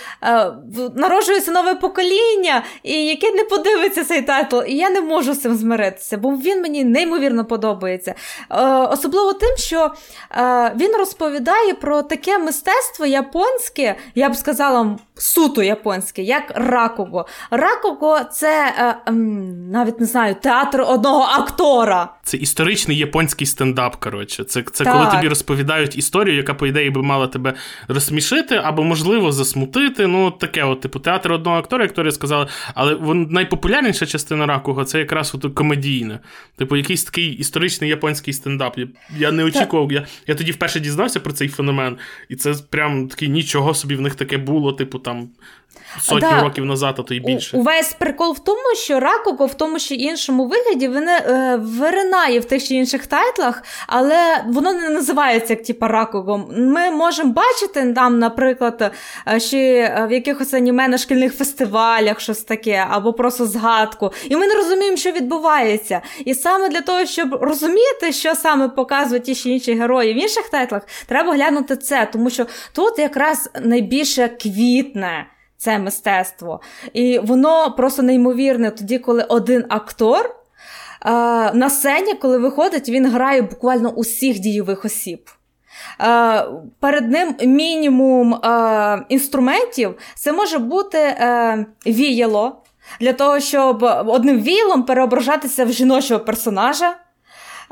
народжується нове покоління, і яке не подивиться цей тайтл. І я не можу з цим змиритися, бо він мені неймовірно подобається. Е, особливо тим, що е, він розповідає про таке мистецтво японське, я б сказала, суто японське, як ракуго. Ракуго це е, навіть не знаю, театр одного актора. Це історичний японський стендап. Коротше, це, це Так. коли тобі розповідають історію, яка, по ідеї, би мала тебе розсмішити або, можливо, засмутити. Ну, таке, от, типу, театр одного актора, як Торі сказали, але вон, найпопулярніша частина Ракуго це якраз от комедійне. Типу, якийсь такий історичний японський стендап. Я, я не очікував. Я, я тоді вперше дізнався про цей феномен, і це прям такий нічого собі в них таке було, типу, там. Сотню Да. років назад, а то й більше. Увесь прикол в тому, що Ракуго в тому чи іншому вигляді він е, виринає в тих чи інших тайтлах, але воно не називається як типа Ракуго. Ми можемо бачити там, наприклад, е, ще е, в якихось аніме на шкільних фестивалях щось таке, або просто згадку. І ми не розуміємо, що відбувається. І саме для того, щоб розуміти, що саме показують ті чи інші герої в інших тайтлах, треба глянути це, тому що тут якраз найбільше квітне це мистецтво. І воно просто неймовірне тоді, коли один актор. е, На сцені, коли виходить, він грає буквально усіх дійових осіб. Е, Перед ним мінімум е, інструментів. Це може бути віяло для того, щоб одним віялом переображатися в жіночого персонажа.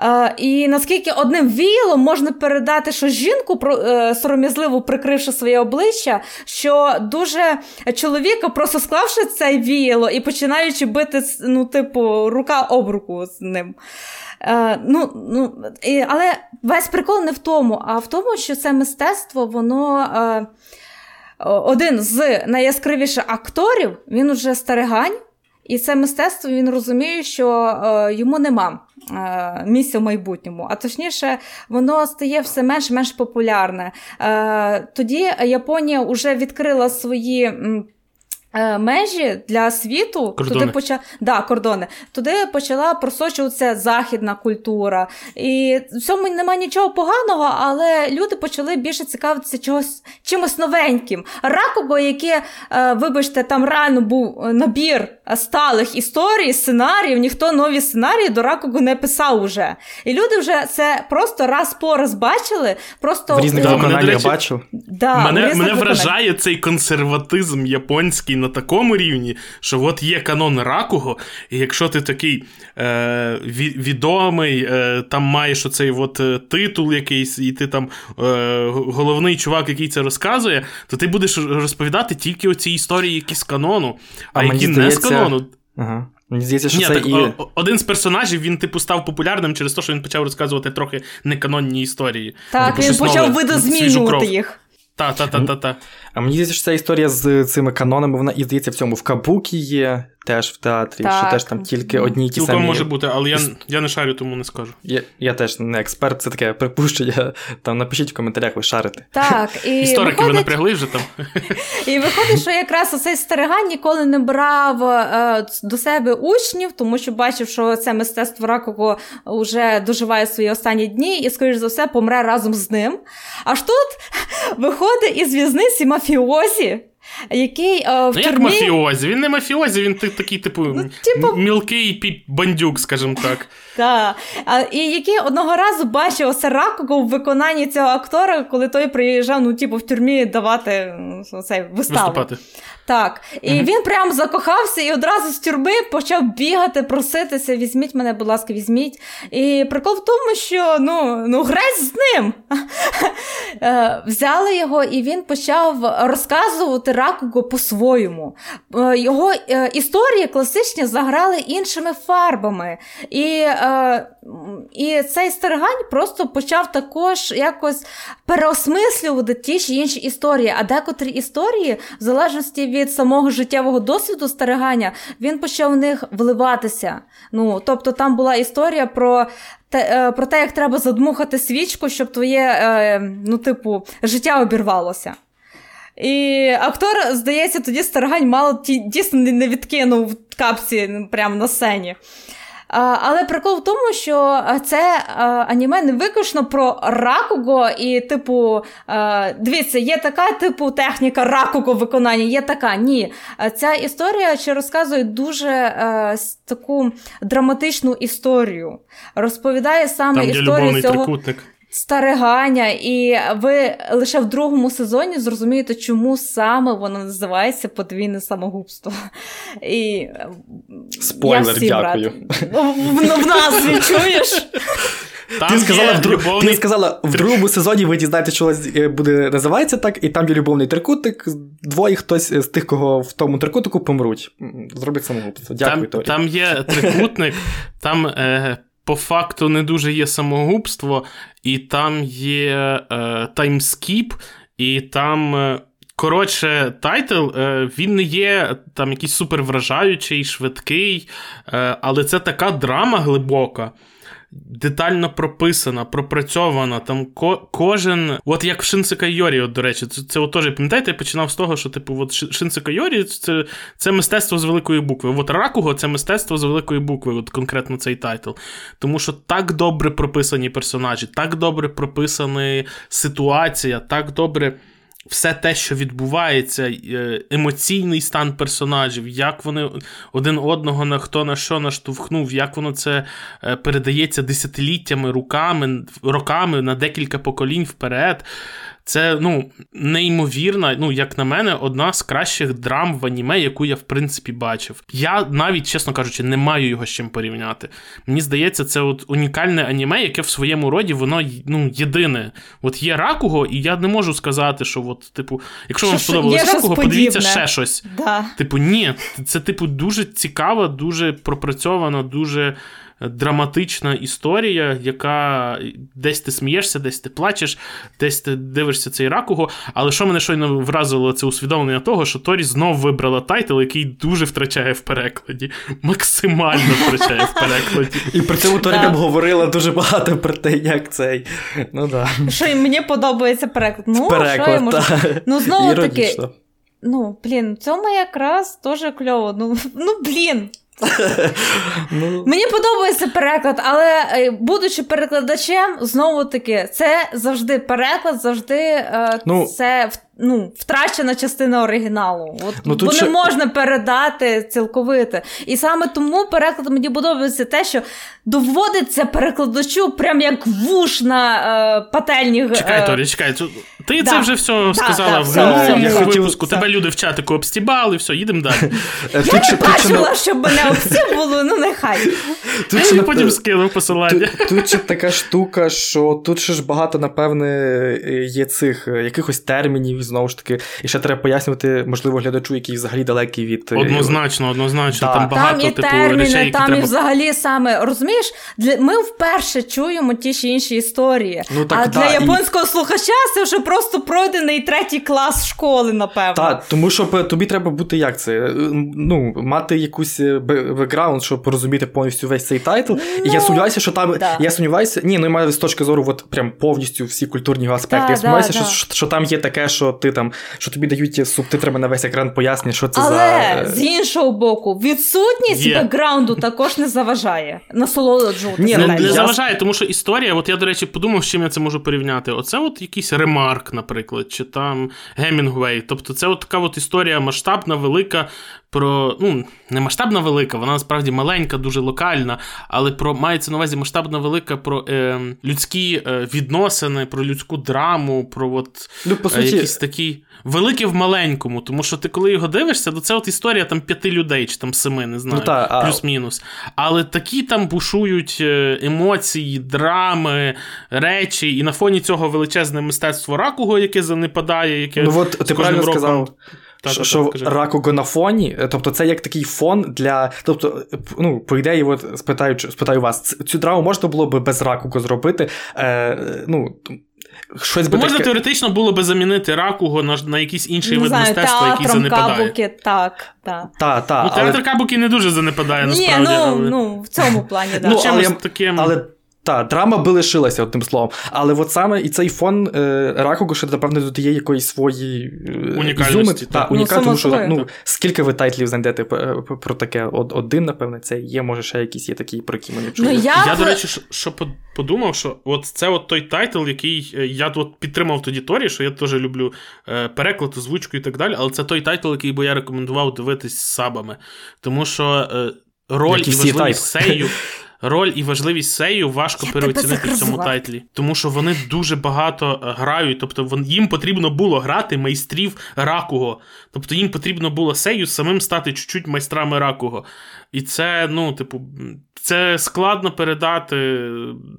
Е, і наскільки одним віялом можна передати, що жінку е, сором'язливо прикривши своє обличчя, що дуже чоловіка, просто склавши це віяло і починаючи бити, ну, типу, рука об руку з ним. Е, ну, ну, і, але весь прикол не в тому, а в тому, що це мистецтво, воно. Е, один з найяскравіших акторів, він уже старигань, і це мистецтво він розуміє, що е, йому нема е, місця в майбутньому. А точніше, воно стає все менш менш популярне. Е, тоді Японія вже відкрила свої. Е, Межі для світу Кордони. туди поча... да, кордони. Туди почала просочуватися західна культура. І в цьому немає нічого поганого, але люди почали більше цікавитися чогось чимось новеньким. Ракуго, яке, е, вибачте, там реально був набір сталих історій, сценаріїв, ніхто нові сценарії до Ракуго не писав уже. І люди вже це просто раз по раз бачили. Просто В різних виконаннях бачив. да, мене, мене виконаннях. вражає цей консерватизм японський на такому рівні, що от є канон Ракуго, і якщо ти такий е, відомий, е, там маєш оцей от е, титул якийсь, і ти там е, головний чувак, який це розказує, то ти будеш розповідати тільки оці історії, які з канону, а, А які не з канону. Ага. Мені здається, що Ні, це так, і. о- один з персонажів він типу став популярним через те, що він почав розказувати трохи неканонні історії. Так, Типу, він почав видозмінювати кров. їх. Та, та, та, та, та. А мені здається, що ця історія з цими канонами, вона і здається в цьому в Кабукі є, теж в театрі, Так. що теж там тільки одні й ті Цілком самі. може бути, але я, я не шарю, тому не скажу. Я, я теж не експерт, це таке припущення. Там напишіть в коментарях, ви шарите. Так, і Історики ви напрягли вже там. І виходить, що якраз оцей стариган ніколи не брав е, до себе учнів, тому що бачив, що це мистецтво Ракого вже доживає свої останні дні і, скоріш за все, помре разом з ним. Аж тут виходить із в'язниці мафіозі, який е, в Ну, як мафіозі? Він не мафіозі, він такий, типу, типу- мілкий бандюк, скажімо так. Так. і який одного разу бачив Сараку в виконанні цього актора, коли той приїжджав, ну, типу, в тюрмі давати цей виставу. Виступати. Так. І mm-hmm. він прям закохався і одразу з тюрми почав бігати, проситися. Візьміть мене, будь ласка, візьміть. І прикол в тому, що ну, ну грець з ним. Е, взяли його, і він почав розказувати Ракуго по-своєму. Е, його е, історії класичні заграли іншими фарбами. І і цей Стергань просто почав також якось переосмислювати ті чи інші історії. А декотрі історії, в залежності від самого життєвого досвіду старигання, він почав в них вливатися. Ну, Тобто там була історія про те, е, про те, як треба задмухати свічку, щоб твоє е, ну, типу, життя обірвалося. І актор, здається, тоді Старгань мало дійсно не відкинув капці прямо на сцені. Але прикол в тому, що це аніме не виключно про ракуго, і, типу, дивіться, є така типу техніка ракуго виконання, є така. Ні. Ця історія ще розказує дуже таку драматичну історію. Розповідає саме Там, історію цього. Трикутник старигання, і ви лише в другому сезоні зрозумієте, чому саме воно називається подвійне самогубство. І Спойлер, я дякую. В, в, в назві чуєш? Там ти сказала, в друг... любовний... ти сказала, в другому сезоні ви дізнаєтеся, що е, буде називається так, і там є любовний трикутник, двоє хтось з тих, кого в тому трикутнику помруть. Зробить самогубство. Дякую, Там, там є трикутник, там е, по факту не дуже є самогубство, і там є е, timeskip, і там. Е, коротше, тайтл, е, він не є там якийсь супервражаючий, швидкий, е, але це така драма глибока детально прописана, пропрацьована. Там ко- кожен, от як в Шінсекай Йорі, от, до речі, це, це от теж пам'ятаєте, я починав з того, що типу, от Шінсекай Йорі це це мистецтво з великої букви. От Ракуго це мистецтво з великої букви, от конкретно цей тайтл. Тому що так добре прописані персонажі, так добре прописана ситуація, так добре все те, що відбувається, е, емоційний стан персонажів, як вони один одного на хто на що наштовхнув, як воно це е, передається десятиліттями, руками, роками на декілька поколінь вперед. Це ну, неймовірна, ну, як на мене, одна з кращих драм в аніме, яку я в принципі бачив. Я навіть, чесно кажучи, не маю його з чим порівняти. Мені здається, це от унікальне аніме, яке в своєму роді воно ну, єдине. От є Ракуго, і я не можу сказати, що, от, типу, якщо вам сподобалось Ракуго, подивіться ще щось. Да. Типу, ні, це, типу, дуже цікава, дуже пропрацьована, дуже драматична історія, яка десь ти смієшся, десь ти плачеш, десь ти дивишся цей ракуго. Але що мене щойно вразило, це усвідомлення того, що Торі знов вибрала тайтл, який дуже втрачає в перекладі. Максимально втрачає в перекладі. І при цьому Торі нам говорила дуже багато про те, як цей. Ну да. Що і мені подобається переклад. Ну, переклад, що я можу... Ну, знову таки. Ну, блін, в цьому якраз теж кльово. Ну, ну блін. Ну... Мені подобається переклад, але е, будучи перекладачем, знову таки, це завжди переклад, завжди це ну... це ну, втрачена частина оригіналу. От, ну, Бо ще... не можна передати цілковито. І саме тому переклад мені подобається те, що доводиться перекладачу прям як вуш на е, пательні. Чекай, е... Торі, чекай. Ти да. це вже все да, сказала да, в минулому випуску. Тебе люди в чатику обстібали, все, їдемо далі. Е, Я не бачила, щоб мене обстібало, ну нехай. Тут ще потім скинув посилання. Тут ще така штука, що тут ще ж багато, напевне, є цих е, якихось термінів знову ж таки, і ще треба пояснювати, можливо, глядачу, який взагалі далекий від. Е, однозначно, однозначно. Да. Там багато там і типу, терміни, речей, там треба... і взагалі саме розумієш, для ми вперше чуємо ті чи інші історії. Ну, так, а да, для японського і... слухача це вже просто пройдений третій клас школи, напевно. Так, тому що тобі треба бути як це? Е, ну, мати якусь е, бекграунд, щоб порозуміти повністю весь цей тайтл. Ну, і я ну, сумніваюся, що там. Да. Я сумніваюся, ні, ну я маю з точки зору, от прям повністю всі культурні аспекти. Да, я сумніваюся, що, що, що там є таке, що ти там, що тобі дають субтитрами на весь екран пояснення, що це Але, за. Але з іншого боку, відсутність Є. бекграунду також не заважає. Насолоджуватися. Ні, ну, не заважає, тому що історія, от я, до речі, подумав, з чим я це можу порівняти. Оце от якийсь ремарк, наприклад, чи там Гемінгвей. Тобто, це от така от історія масштабна, велика, про ну, не масштабна велика, вона насправді маленька, дуже локальна, але про мається на увазі масштабна велика про е, людські е, відносини, про людську драму, про от, ну, по е, суті... якісь такі велике в маленькому. Тому що ти, коли його дивишся, то це от історія там п'яти людей чи там семи, не знаю, ну, та, а... плюс-мінус. Але такі там бушують е, емоції, драми, речі, і на фоні цього величезне мистецтво ракуго, яке занепадає, яке ну, от, ти правильно роком... сказав. Та, що, що Ракуго на фоні, тобто це як такий фон для. Тобто, ну, по ідеї, от спитаю, спитаю вас, цю драму можна було б без Ракуго зробити. Е, ну, Щось би Можна таке... теоретично було би замінити ракуго на на якийсь інший вид знаю, мистецтва, який занепадає. кабуки, так, так. Та, та, ну, театр але... кабуки не дуже занепадає, насправді. Ні, ну, але... ну в цьому плані, так. Ну, але, таким... але та, драма би лишилася одним словом. Але от саме і цей фон е, Ракуго ще, напевно, додає якоїсь свої е, унікальності. Та, ну, унікальності, тому що ну, скільки ви тайтлів знайдете про таке? Один, напевне, це є, може, ще якісь є такі, про які ми не чули. Ну, я, я, до речі, що, що подумав, що от це от той тайтл, який я от підтримав тоді Торі, що я теж люблю е, переклад, озвучку і так далі, але це той тайтл, який би я рекомендував дивитись з сабами. Тому що е, роль і важливість сею. Роль і важливість сею важко Я переоцінити в цьому тайтлі, тому що вони дуже багато е, грають. Тобто їм потрібно було грати майстрів ракуго. Тобто їм потрібно було сею самим стати чуть-чуть майстрами ракуго. І це, ну, типу, це складно передати.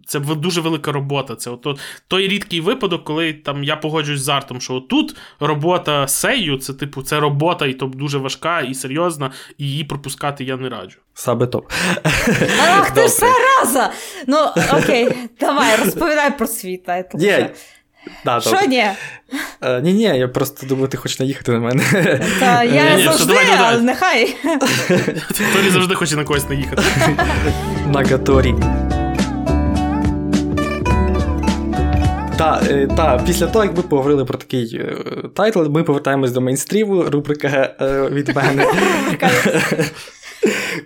Це дуже велика робота. Це от, той рідкий випадок, коли там я погоджуюсь з артом, що тут робота сею, це типу, це робота, і то дуже важка і серйозна, і її пропускати я не раджу. Саме топ. Ах, ти зараза! Ну, окей, давай, розповідай про свій тайтл. Да, Що ні? Е, ні, ні, я просто думаю, ти хочеш наїхати на мене. Та я Ні-ні, завжди, давай, давай. але нехай. Торі завжди хоче на когось наїхати. Нагаторі. Та, е, та, після того, як ми поговорили про такий е, тайтл, ми повертаємось до мейнстріму, рубрика е, від мене.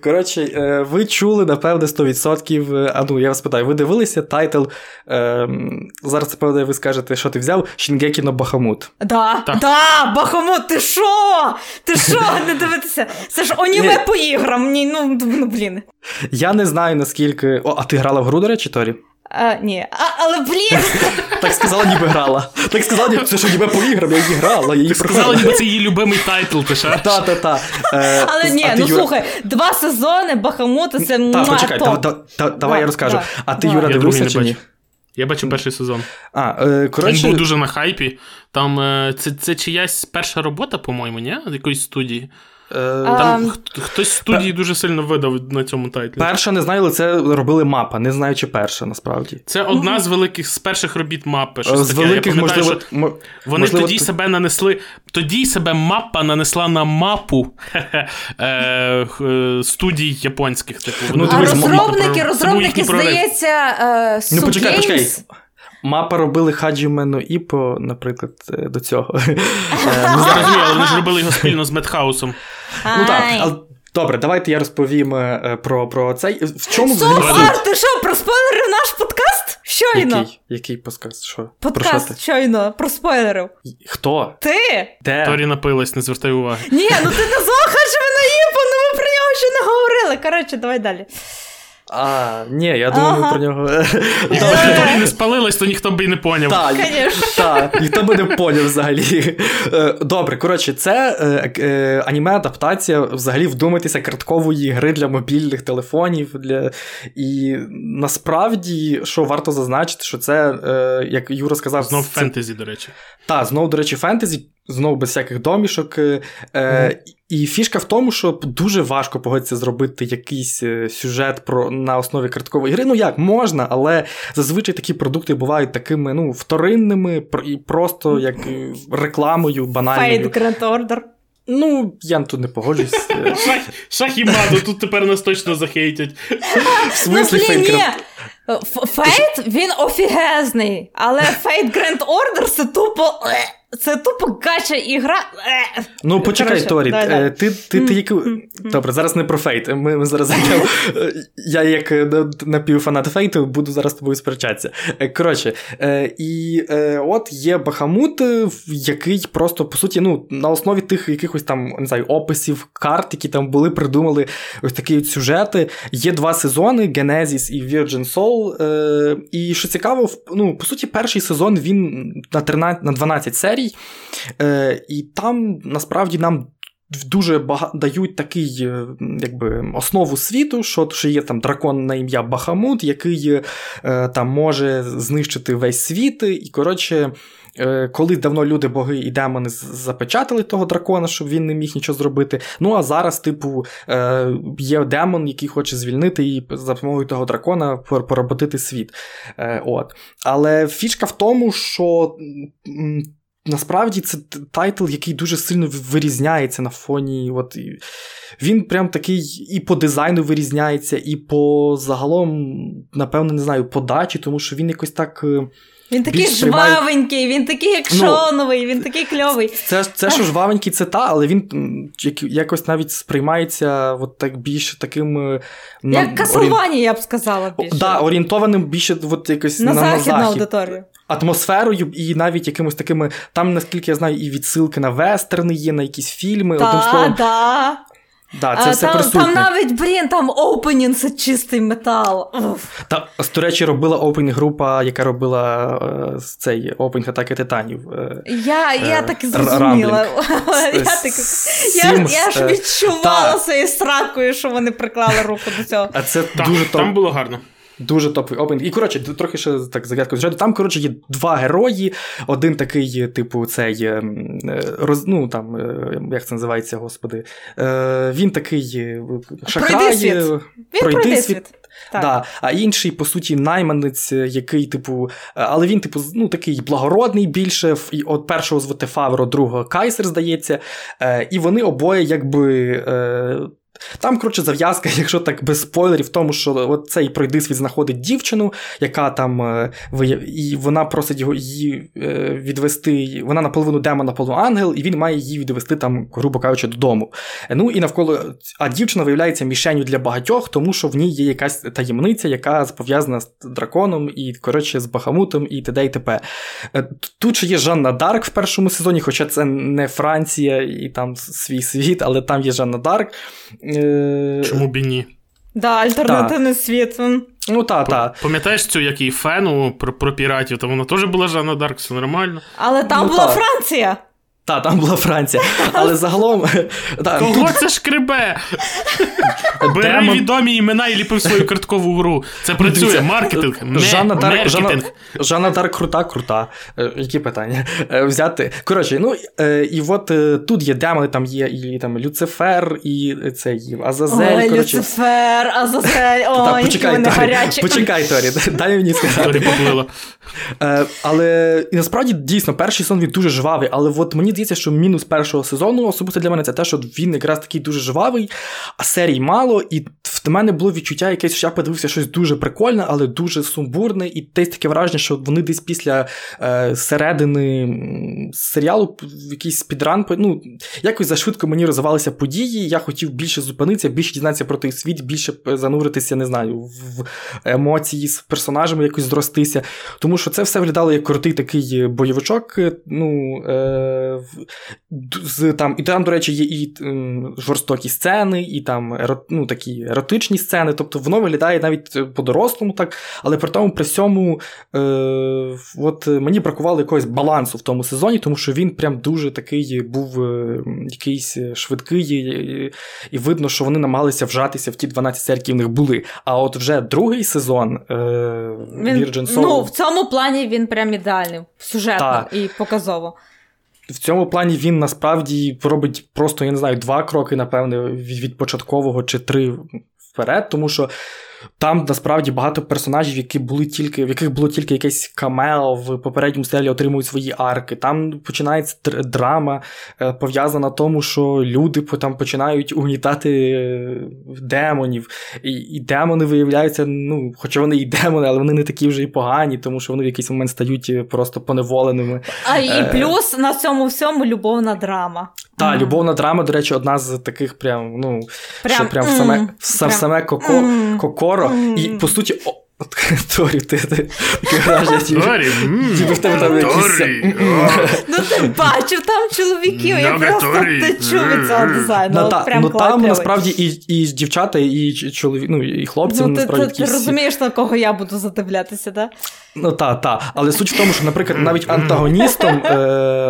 Коротше, е, ви чули, напевне, 100%. Е, а ну, я вас питаю, ви дивилися тайтл? Е, зараз, напевне, ви скажете, що ти взяв Шінгекі но Бахамут. Да, Так. да, Бахамут, ти що? Ти що? Не дивитися? Це ж аніме по іграм. Ні, ну, ну, блін. Я не знаю, наскільки. О, а ти грала в гру, до речі, Торі? А, ні, а, але блін. Так сказала, ніби грала. Так сказала, ніби це що ніби по іграм, я її грала, я її Сказала, ніби це її любимий тайтл, ти ще. Та-та-та. Е, Але ні, ну Юра- слухай, два сезони Бахамута це Та, почекай, та- та- та- давай я розкажу. да, А ти, да. Юра, дивився не чи ні? бачив. Я бачив перший сезон. А, е, Він був дуже на хайпі. Там е, це, це чиясь перша робота, по-моєму, ні? З якоїсь студії. Е, Там Ем. хт- хтось з студії дуже сильно видав на цьому тайтлі. перша не знаю, але це робили мапа, не знаю, чи перша насправді. Це одна з великих з перших робіт мапи. Щось З таке. Великих, пам'ятаю, можливо, що Вони можливо, тоді т- себе нанесли. Тоді себе мапа нанесла на мапу е, е, студій японських. Типу. Ну, А дивись, розробники, розробники, здається, е, Ну, почекай, почекай. Мапа робили Хаджіме но Іпо, наприклад, е, до цього. Е, я розумію, але вони ж робили його спільно з Медхаусом. Ну так, добре, давайте я розповім е, про, про цей. В чому суть? Ти що, проспойлерив наш подкаст? Щойно. Який, який подкаст? Що? Подкаст про щойно проспойлерив. Хто? Ти? Де? Торі напилась, не звертай уваги. Ні, ну ти назвав Хаджимена Іпо, ну ми про нього ще не говорили. Коротше, давай далі. А, ні, я думаю, Ага. про нього. Якщо б не спалилась, то ніхто б і не поняв. Так, Конечно. так, ніхто би не поняв взагалі. Е, Добре, коротше, це е, е, аніме-адаптація взагалі вдумайтеся карткової гри для мобільних телефонів. Для... І насправді, що варто зазначити, що це, е, як Юра сказав, Знов це- фентезі, до речі. Та, знову, до речі, фентезі, знову без всяких домішок. Е, е, І фішка в тому, що дуже важко погодитися зробити якийсь е, сюжет про, на основі карткової гри. Ну як, можна, але зазвичай такі продукти бувають такими ну, вторинними і просто як е, рекламою, банальною. Фейт Grand Order. Ну, я тут не погоджуюсь. Шах і мат, тут тепер нас точно захейтять. В смислі ну, Fate, він офігезний, але Fate Grand Order це тупо. Це тупо гача ігра. Е. Ну, почекай, Торі, давай, е, давай. ти, ти, ти яку... Добре, зараз не про фейт. Ми, ми зараз Я, як е, напівфанат фейту, буду зараз з тобою сперечатися. Коротше, і от є Бахамут, який просто, по суті, ну, на основі тих якихось там, не знаю, описів, карт, які там були, придумали ось такі от сюжети. Є два сезони: Genesis і Virgin Soul. І що цікаво, ну, по суті, перший сезон він на 13, на 12 серій. Е, І там насправді нам дуже бага... дають такий, е, якби, основу світу, що, що є там дракон на ім'я Бахамут, який е, там може знищити весь світ. І коротше. е, Коли давно люди, боги і демони запечатали того дракона, щоб він не міг нічого зробити. Ну а зараз, типу, е, є демон, який хоче звільнити і за допомогою того дракона пор- поработити світ. Е, От. Але фішка в тому, що насправді це тайтл, який дуже сильно вирізняється на фоні. От, він прям такий і по дизайну вирізняється, і по загалом, напевно, не знаю, подачі, тому що він якось так. е, Він такий більш сприймає- жвавенький, він такий екшоновий, він такий кльовий. Це, це що жвавенький, це та, але він як- якось навіть сприймається от так більш таким. е, на- Як Каслвані, я б сказала більше. Да, орієнтованим більше от якось на, на, західну на захід. аудиторію. Атмосферою і навіть якимось такими. Там, наскільки я знаю, і відсилки на вестерни є, на якісь фільми. Одним словом, да. да, це А, все там, присутнє. там навіть, блін, там опенінг це чистий метал. Уф. Та, до речі, робила опенінг група, яка робила е, цей опенінг атаки титанів. Е, Я, я Е, так і зрозуміла. Я, так, я, я ж е, відчувала та. своєю сракою, що вони приклали руку до цього. а це Так, дуже топ. там було гарно. Дуже топовий опенінг. І коротше, трохи ще так загадку зряду. Там, коротше, є два герої. Один такий, типу, цей ем, е, роз, ну, там, е, як це називається, господи. Е, Він такий е, шахрай. Пройди світ. е, світ. Так. Да. А інший, по суті, найманець, який, типу, е, але він, типу, ну, такий благородний більше. І от першого звати Фавро, другого Кайсер, здається. Е, І вони обоє, якби. Там, коротше, зав'язка, якщо так без спойлерів, в тому, що от цей пройдисвіт знаходить дівчину, яка там е, і вона просить його її е, відвести. Вона наполовину демон, наполовину ангел, і він має її відвести там, грубо кажучи, додому. Е, Ну і навколо, а дівчина виявляється мішенью для багатьох, тому що в ній є якась таємниця, яка пов'язана з драконом і, коротше, з Бахамутом і т.д. і т.п. Тут ще є Жанна Дарк в першому сезоні, хоча це не Франція і там свій світ, але там є Жанна Дарк. Е, Чому б і ні? Да, альтернативний світ. Ну, та, та. Пам'ятаєш цю, як її, Фену про, про піратів, то вона теж була Жанна Дарк, все нормально. Але там Ну, була та. Франція. Та, там була Франція. Але загалом. Та, Кого це шкребе? Бери Демон- відомі імена і ліпи в свою карткову гру. Це працює. Маркетинг. Жанна Дарк, Жанна, Жанна Дарк крута, крута. Е, які питання? Е, взяти. Коротше, ну е, і от е, тут є демони, там є і там Люцифер, і цей Азазель. Ой, коротше. Люцифер, Азазель, Та, ой, вони Торі, гарячі. почекай, Торі, дай мені сказати. Торі поплила. Е, але і насправді дійсно перший сезон він дуже жвавий, але от мені здається, що мінус першого сезону, особисто для мене, це те, що він якраз такий дуже жвавий, а серій мало, і в мене було відчуття якесь, що я подивився щось дуже прикольне, але дуже сумбурне, і десь таке враження, що вони десь після е, середини серіалу в якийсь підран, ну, якось зашвидко мені розвивалися події. Я хотів більше зупинитися, більше дізнатися про той світ, більше е, зануритися, не знаю, в емоції з персонажами якось зростися. Тому що це все виглядало як крутий такий бойовичок. е, Ну, е, з, там, і там, до речі, є і жорстокі сцени, і там ну, такі еротичні сцени. Тобто воно виглядає навіть е, по-дорослому так, але при тому при всьому е, от мені бракувало якогось балансу в тому сезоні, тому що він прям дуже такий був е, якийсь швидкий, і, і видно, що вони намагалися вжатися в ті 12 серій, які в них були. А от вже другий сезон е, Він, Virgin Soul, ну, в цьому плані він прям ідеальний, сюжетно Так. і показово. В цьому плані він насправді робить просто, я не знаю, два кроки, напевне, від, початкового чи три вперед, тому що там насправді багато персонажів, які були тільки, в яких було тільки якесь камео в попередньому серіалі отримують свої арки. Там починається драма, е, пов'язана тому, що люди там починають угнітати е, демонів. І і демони виявляються, ну, хоча вони і демони, але вони не такі вже і погані, тому що вони в якийсь момент стають е, просто поневоленими. А і плюс на цьому всьому любовна драма. Так, mm. любовна драма, до речі, одна з таких прям, ну, прям, що прям mm. в саме, в саме коко, mm. І по суті, Торі, ти Торі, в тебе там якісь... Ну ти бачив там чоловіків, я просто течу від цього дизайну. Ну там насправді і дівчата, і чоловіки, ну і хлопці, насправді. Ти розумієш, на кого я буду задивлятися, так? Ну так, так. Але суть в тому, що, наприклад, навіть антагоністом е,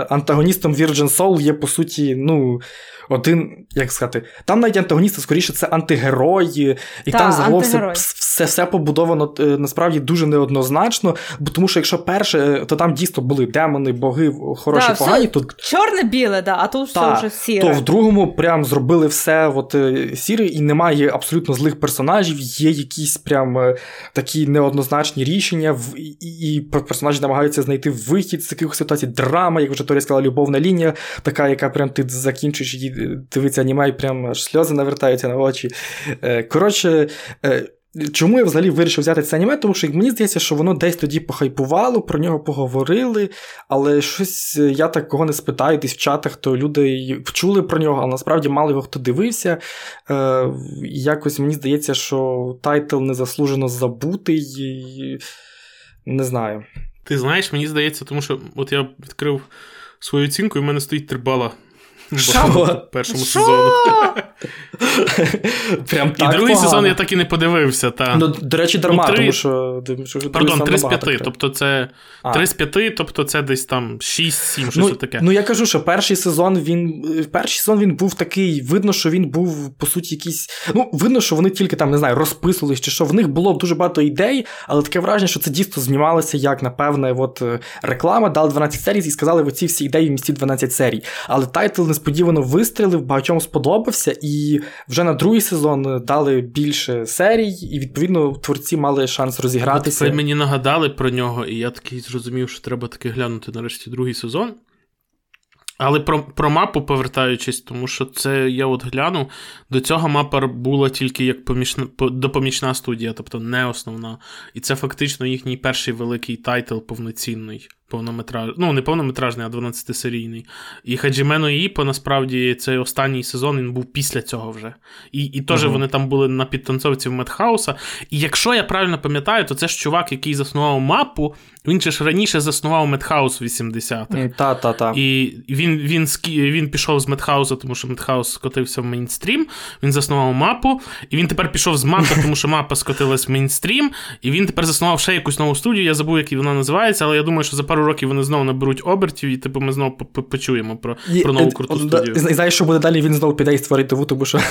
антагоністом Virgin Soul є, по суті, ну, один, як сказати, там навіть антагоністи, скоріше, це антигерої, і та, там загалом все, все все побудовано е, насправді дуже неоднозначно. Бо тому що якщо перше, то там дійсно були демони, боги, хороші, да, погані. то... Чорне-біле, да, а тут та, все вже сіре. То в другому прям зробили все от, е, сіре, і немає абсолютно злих персонажів, є якісь прям е, такі неоднозначні рішення, і, і персонажі намагаються знайти вихід з таких ситуацій. Драма, як вже Торі сказала, любовна лінія, така, яка прям ти закінчуєш її дивиться аніме, і прям аж сльози навертаються на очі. Е, коротше. Е, чому я взагалі вирішив взяти це аніме? Тому що мені здається, що воно десь тоді похайпувало, про нього поговорили, але щось е, я так кого не спитаю, десь в чатах, то люди чули про нього, але насправді мало його хто дивився. Якось мені здається, що тайтл незаслужено забутий. І... Не знаю. Ти знаєш, мені здається, тому що от я відкрив свою оцінку, і в мене стоїть три бала в першому сезону. Прям так І другий сезон я так і не подивився. Та. Ну, До речі, дарма, ну, 3... тому що. Пардон, 3 з 5. Тобто це 3 з 5, тобто це десь там 6-7, щось ну, таке. Ну я кажу, що перший сезон він перший сезон він був такий, видно, що він був, по суті, якийсь. Ну, видно, що вони тільки там, не знаю, розписувались, чи що в них було дуже багато ідей, але таке враження, що це дійсно знімалося як, напевне, от е, реклама, дали 12 серій і сказали, оці всі ідеї вмістіть в 12 серій. Але тайтл не несподівано вистрілив, багатьом сподобався, і вже на другий сезон дали більше серій, і відповідно творці мали шанс розігратися. Ви мені нагадали про нього, і я такий зрозумів, що треба таки глянути нарешті другий сезон. Але про про мапу повертаючись, тому що це я от гляну, до цього мапа була тільки як помічна, допомічна студія, тобто не основна. І це фактично їхній перший великий тайтл повноцінний повнометраж... ну не повнометражний, а 12-серійний. І Хаджіме но Іппо, насправді, цей останній сезон він був після цього вже. І і теж uh-huh. вони там були на підтанцовці в Медхауса. І якщо я правильно пам'ятаю, то це ж чувак, який заснував мапу, він же ж раніше заснував Медхаус 80-х. Та-та-та. І він він, він пішов з Медхауса, тому що Медхаус скотився в мейнстрім. Він заснував мапу, і він тепер пішов з мапи, тому що мапа скотилась в мейнстрім. І він тепер заснував ще якусь нову студію. Я забув, як вона називається, але я думаю, що за пару років вони знову наберуть обертів, і типу ми знову почуємо про про нову круту студію. Знаєш, що буде далі, він знову піде і створить нову, тому що.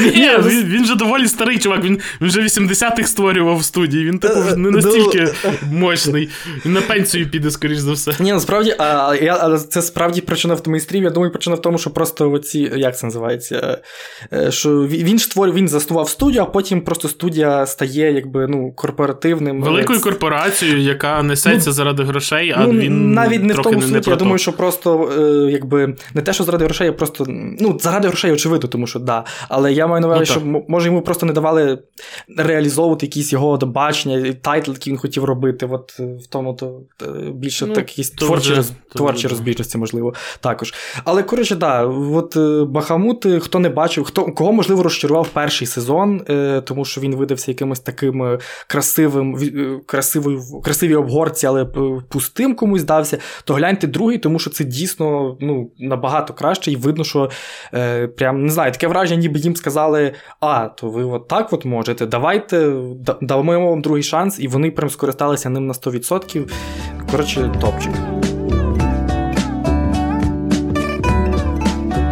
Ні, Він він же доволі старий чувак, він він вже 80-х створював в студії, він типу не настільки мощний. Він на пенсію піде, скоріш за все. Ні, насправді, а, я, це справді причина в мейстрім. Я думаю, причина в тому, що просто оці, як це називається, е, що він ж створював, він заснував студію, а потім просто студія стає якби ну, корпоративним. Великою корпорацією, яка несеться ну, заради грошей, а ну, він навіть не в тому суті. Я думаю, що просто е, якби не те, що заради грошей, а просто ну, заради грошей, очевидно, тому що да. Але я маю на увазі, ну, що може йому просто не давали реалізовувати якісь його бачення, тайтл, який він хотів робити. От е, в тому то е, більше ну, так, якісь творчі вже, роз, творчі розбіжності, можливо, також. Але коротше, да, от Бахамут, хто не бачив, хто кого можливо розчарував перший сезон, тому що він видався якимось таким красивим, красивою, красивій обгортці, але пустим комусь здався, то гляньте другий, тому що це дійсно ну, набагато краще, і видно, що е, прям не знаю, таке враження, ніби їм сказали: а, то ви от так от можете, давайте дамо вам другий шанс, і вони прям скористалися ним на 100%. Коротше, топчик.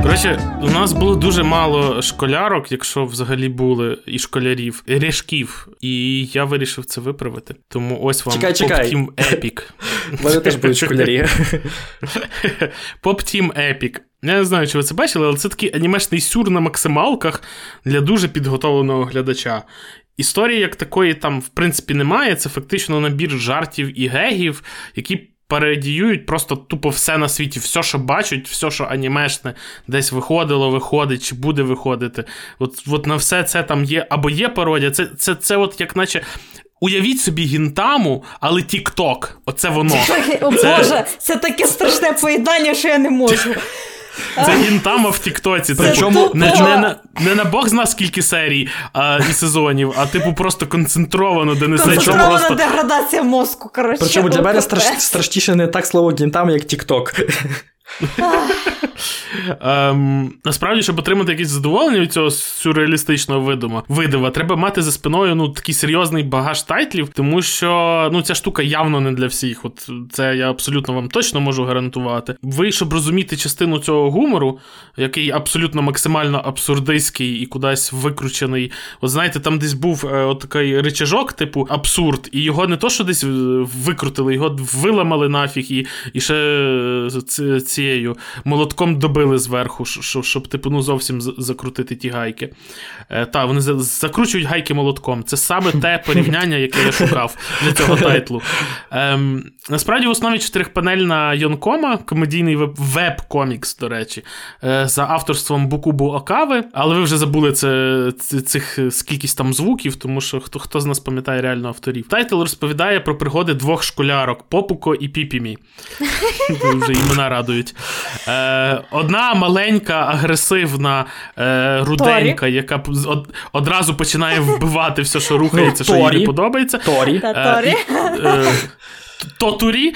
Коротше, у нас було дуже мало школярок, якщо взагалі були, і школярів, і ріжків. І я вирішив це виправити. Тому ось вам чекай, чекай. Epic. У мене теж будуть школярі. Team Epic. Я не знаю, чи ви це бачили, але це такий анімешний сюр на максималках для дуже підготовленого глядача. історії як такої там, в принципі, немає. Це фактично набір жартів і гегів, які. Парадіюють просто тупо все на світі, все, що бачать, все, що анімешне, десь виходило, виходить, чи буде виходити. От от на все це там є, або є пародія. Це це, це от як наче. Уявіть собі гінтаму, але Тік-Ток. Оце воно. О це... Боже, це таке страшне поєднання, що я не можу. Це гінтама в Тіктоці. Причому не, не, не, на, не на Бог зна скільки серій а, і сезонів, а типу просто концентровано, деменція Концентрована просто... деградація мозку. коротше. Причому для мене страш... страшніше не так слово гінтам, як Тікток. Ем, Насправді, щоб отримати якесь задоволення від цього сюрреалістичного видива, видива, треба мати за спиною ну, такий серйозний багаж тайтлів, тому що ну, ця штука явно не для всіх. От Це я абсолютно вам точно можу гарантувати. Ви, щоб розуміти частину цього гумору, який абсолютно максимально абсурдистський і кудись викручений. От знаєте, там десь був е, от такий речажок, типу абсурд, і його не то, що десь е, викрутили, його виламали нафіг, і і ще е, цією молотком добили зверху, щоб, щоб типу, ну, зовсім закрутити ті гайки. Е, Та, вони закручують гайки молотком. Це саме те порівняння, яке я шукав для цього тайтлу. Ем, Насправді, в основі чотирихпанельна Йонкома, комедійний веб-комікс, до речі, е, за авторством Букубу Окави, але ви вже забули це, цих скількись там звуків, тому що хто хто з нас пам'ятає реально авторів. Тайтл розповідає про пригоди двох школярок Попуко і Піпімі. Вже імена радують. Е, Одна маленька, агресивна е, руденька, Торі. яка од, одразу починає вбивати все, що рухається, що їй не подобається. Торі. Е, Торі. Е, Тотурі.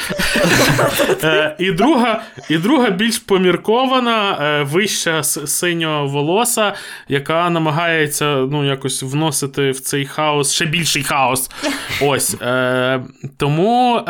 Е, і друга і друга більш поміркована, е, вища синього волоса, яка намагається ну, якось вносити в цей хаос ще більший хаос. Ось. Е, тому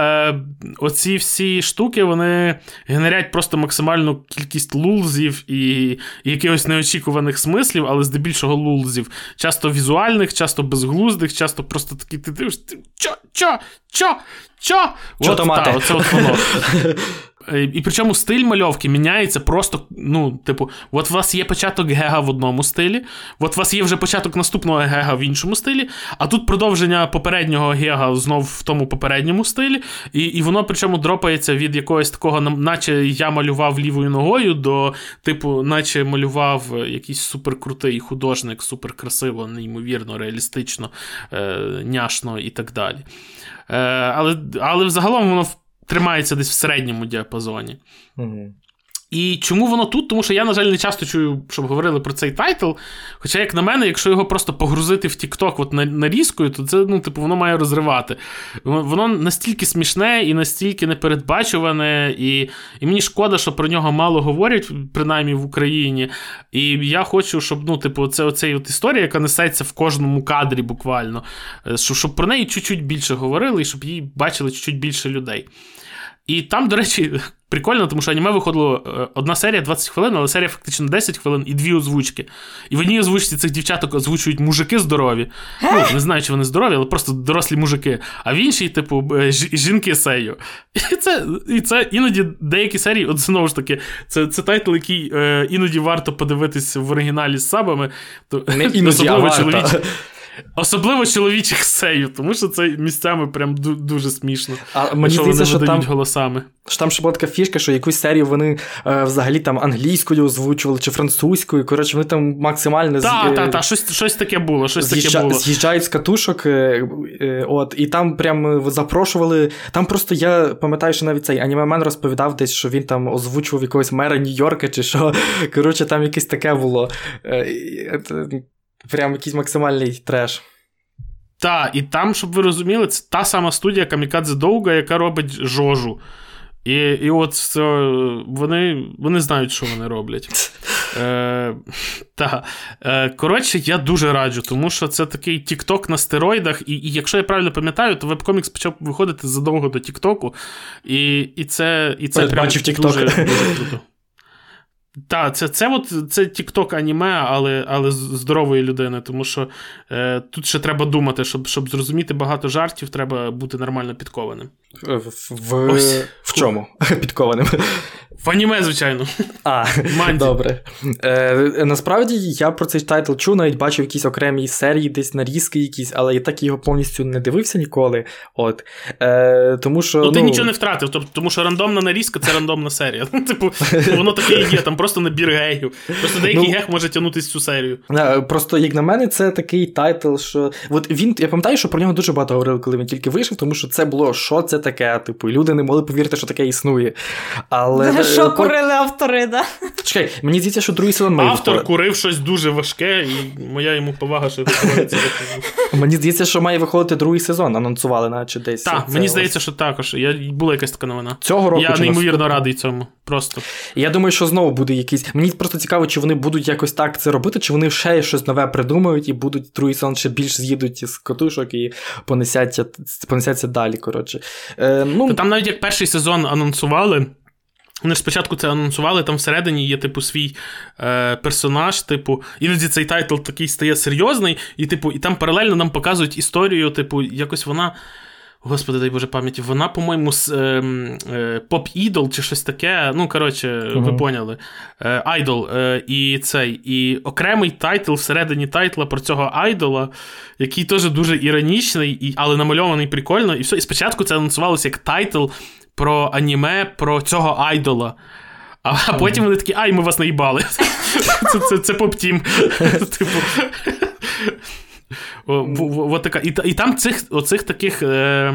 оці всі штуки вони генерять просто максимальну кількість лулзів і, якихось неочікуваних смислів, але здебільшого лулзів. Часто візуальних, часто безглуздих, часто просто такі ти дивишся, чо, чо, чо? Чо? Чо от, то мати? Та, оце от воно. Е, і причому стиль мальовки міняється просто, ну, типу, от у вас є початок гега в одному стилі, от у вас є вже початок наступного гега в іншому стилі, а тут продовження попереднього гега знов в тому попередньому стилі, і і воно причому дропається від якогось такого, наче я малював лівою ногою, до, типу, наче малював якийсь суперкрутий художник, суперкрасиво, неймовірно, реалістично, е, няшно і так далі. Е, Але але в загалом воно тримається десь в середньому діапазоні. Угу. І чому воно тут? Тому що я, на жаль, не часто чую, щоб говорили про цей тайтл. Хоча, як на мене, якщо його просто погрузити в TikTok от нарізкою, то це ну, типу, воно має розривати. Воно настільки смішне і настільки непередбачуване, і і мені шкода, що про нього мало говорять, принаймні в Україні. І я хочу, щоб ну, типу, це оцей от історія, яка несеться в кожному кадрі буквально, е, щоб, щоб про неї чуть-чуть більше говорили, і щоб її бачили чуть-чуть більше людей. І там, до речі, прикольно, тому що аніме виходило е, одна серія 20 хвилин, але серія фактично 10 хвилин і дві озвучки. І в одній озвучці цих дівчаток озвучують мужики здорові. Ну, Не знаю, чи вони здорові, але просто дорослі мужики. А в іншій, типу, е, жінки сею. І це і це іноді деякі серії, от знову ж таки, це це тайтл, який е, іноді варто подивитися в оригіналі з сабами. То, Не іноді, а варто. Особливо чоловічих сейю, тому що це місцями прям дуже смішно. А мені здається, що там голосами. Що там ще була така фішка, що якусь серію вони е, взагалі там англійською озвучували чи французькою. Коротше, вони там максимально Так, так, так, щось щось таке було. щось з'їжджа, таке було. З'їжджають з катушок, е, е, от, і там прям запрошували. Там просто я пам'ятаю, що навіть цей анімемен розповідав десь, що він там озвучував якогось мера Нью-Йорка, чи що. Коротше, там якесь таке було. Прям якийсь максимальний треш. Так, і там, щоб ви розуміли, це та сама студія Камікадзе Довга, яка робить жожу. І і от це, вони вони знають, що вони роблять. Е, та. Е, Коротше, я дуже раджу, тому що це такий Тікток на стероїдах. І і якщо я правильно пам'ятаю, то вебкомікс почав виходити задовго до Тіктоку. І і це і це прям дуже, дуже круто. Так, це це, от, це TikTok аніме, але але здорової людини, тому що е, тут ще треба думати, щоб щоб зрозуміти багато жартів, треба бути нормально підкованим. В, в, в чому? Підкованим. В аніме, звичайно. А, ну ді. добре. Е, Насправді я про цей тайтл чув, навіть бачив якісь окремі серії, десь нарізки якісь, але я так його повністю не дивився ніколи. От. Е, Тому що. Ну, ти нічого не втратив, тобто, тому що рандомна нарізка це рандомна серія. Типу, воно таке і є, там просто набір гегів. Просто деякий Ну, гег може тягнутися всю серію. Е, Просто, як на мене, це такий тайтл, що. От він, я пам'ятаю, що про нього дуже багато говорили, коли він тільки вийшов, тому що це було, що це таке, типу, і люди не могли повірити, що таке існує. Але. е, Що курили автори, да? Чекай, мені здається, що другий сезон має Автор курив щось дуже важке, і моя йому повага, що це. Мені здається, що має виходити другий сезон, анонсували, наче десь. Так, мені здається, що також. Я, була якась така новина. Цього року Я неймовірно наступного? радий цьому. Просто. Я думаю, що знову буде якийсь. Мені просто цікаво, чи вони будуть якось так це робити, чи вони ще щось нове придумають і будуть другий сезон ще більш з'їдуть із котушок і понесяться, понесяться далі. Коротше. Е, ну, Та там навіть як перший сезон анонсували. Вони ж спочатку це анонсували, там всередині є, типу, свій е, персонаж, типу, іноді цей тайтл такий стає серйозний, і, типу, і там паралельно нам показують історію, типу, якось вона. Господи, дай Боже пам'яті, вона, по-моєму, з е, е, поп-ідол чи щось таке. Ну, коротше, ви поняли. Е, айдол. Е, і цей, і окремий тайтл всередині тайтла про цього айдола, який теж дуже іронічний, і, але намальований прикольно. І все. І спочатку це анонсувалося як тайтл про аніме про цього айдола. А, потім вони такі, ай, ми вас наїбали. Це, це, це Pop Team. Типу. О, така. І, і там цих, оцих таких е,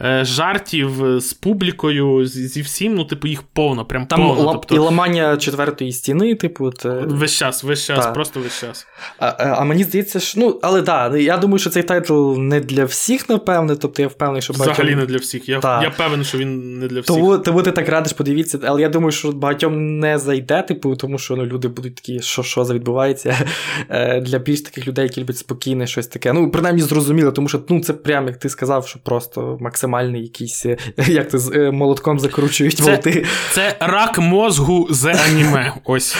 е, жартів з публікою, зі, всім, ну, типу, їх повно, прям там повно. тобто, і ламання четвертої стіни, типу. Те... Весь час, весь час, Так. просто весь час. А, а, а мені здається, що. Ну, але так, да, я думаю, що цей тайтл не для всіх, напевне. Тобто я впевнений, що багатьом- Взагалі не для всіх. Я, я певен, що він не для всіх. Тому, тому ти так радиш, подивіться, але я думаю, що багатьом не зайде, типу, тому що ну, люди будуть такі, що що за відбувається. Е, Для більш таких людей, які люблять спокійне щось таке. Ну, принаймні зрозуміло, тому що ну, це прям, як ти сказав, що просто максимальний якийсь, е, як ти з е, молотком закручують Це- волти. Це рак мозгу з аніме. Ось.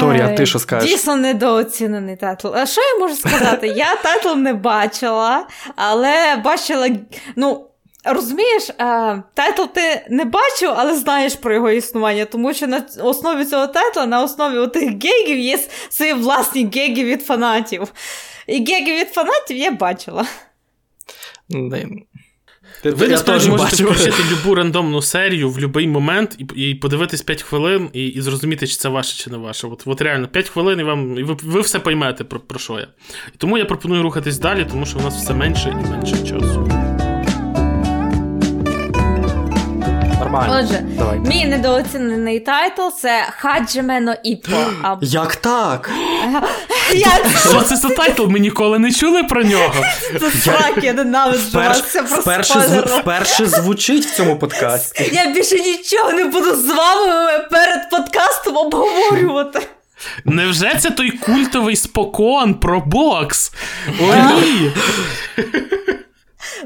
Торі, а ти що скажеш? Дійсно недооцінений тайтл. А що я можу сказати? Я тайтл не бачила, але бачила. Ну, розумієш, е, тайтл ти не бачив, але знаєш про його існування, тому що на основі цього тайтла, на основі отих гегів є свої власні геги від фанатів. І геги від фанатів я бачила. Не. Ти- Ви я насправді теж можете включити любу рандомну серію в будь-який момент і, і подивитись 5 хвилин і, і зрозуміти, чи це ваше, чи не ваше. От, от реально 5 хвилин, і вам і ви, ви все поймете, про, про що я. І тому я пропоную рухатись далі, тому що у нас все менше і менше часу. Нормально. Отже, Давай. мій недооцінений тайтл це Хаджиме но Іппо. А Як так? як Що це за тайтл? Ми ніколи не чули про нього. це сра..., я ненавиджу вас, Вперше, це просто вперше, вперше звучить в цьому подкасті. Я більше нічого не буду з вами перед подкастом обговорювати. Невже це той культовий спокон про бокс? О, ні!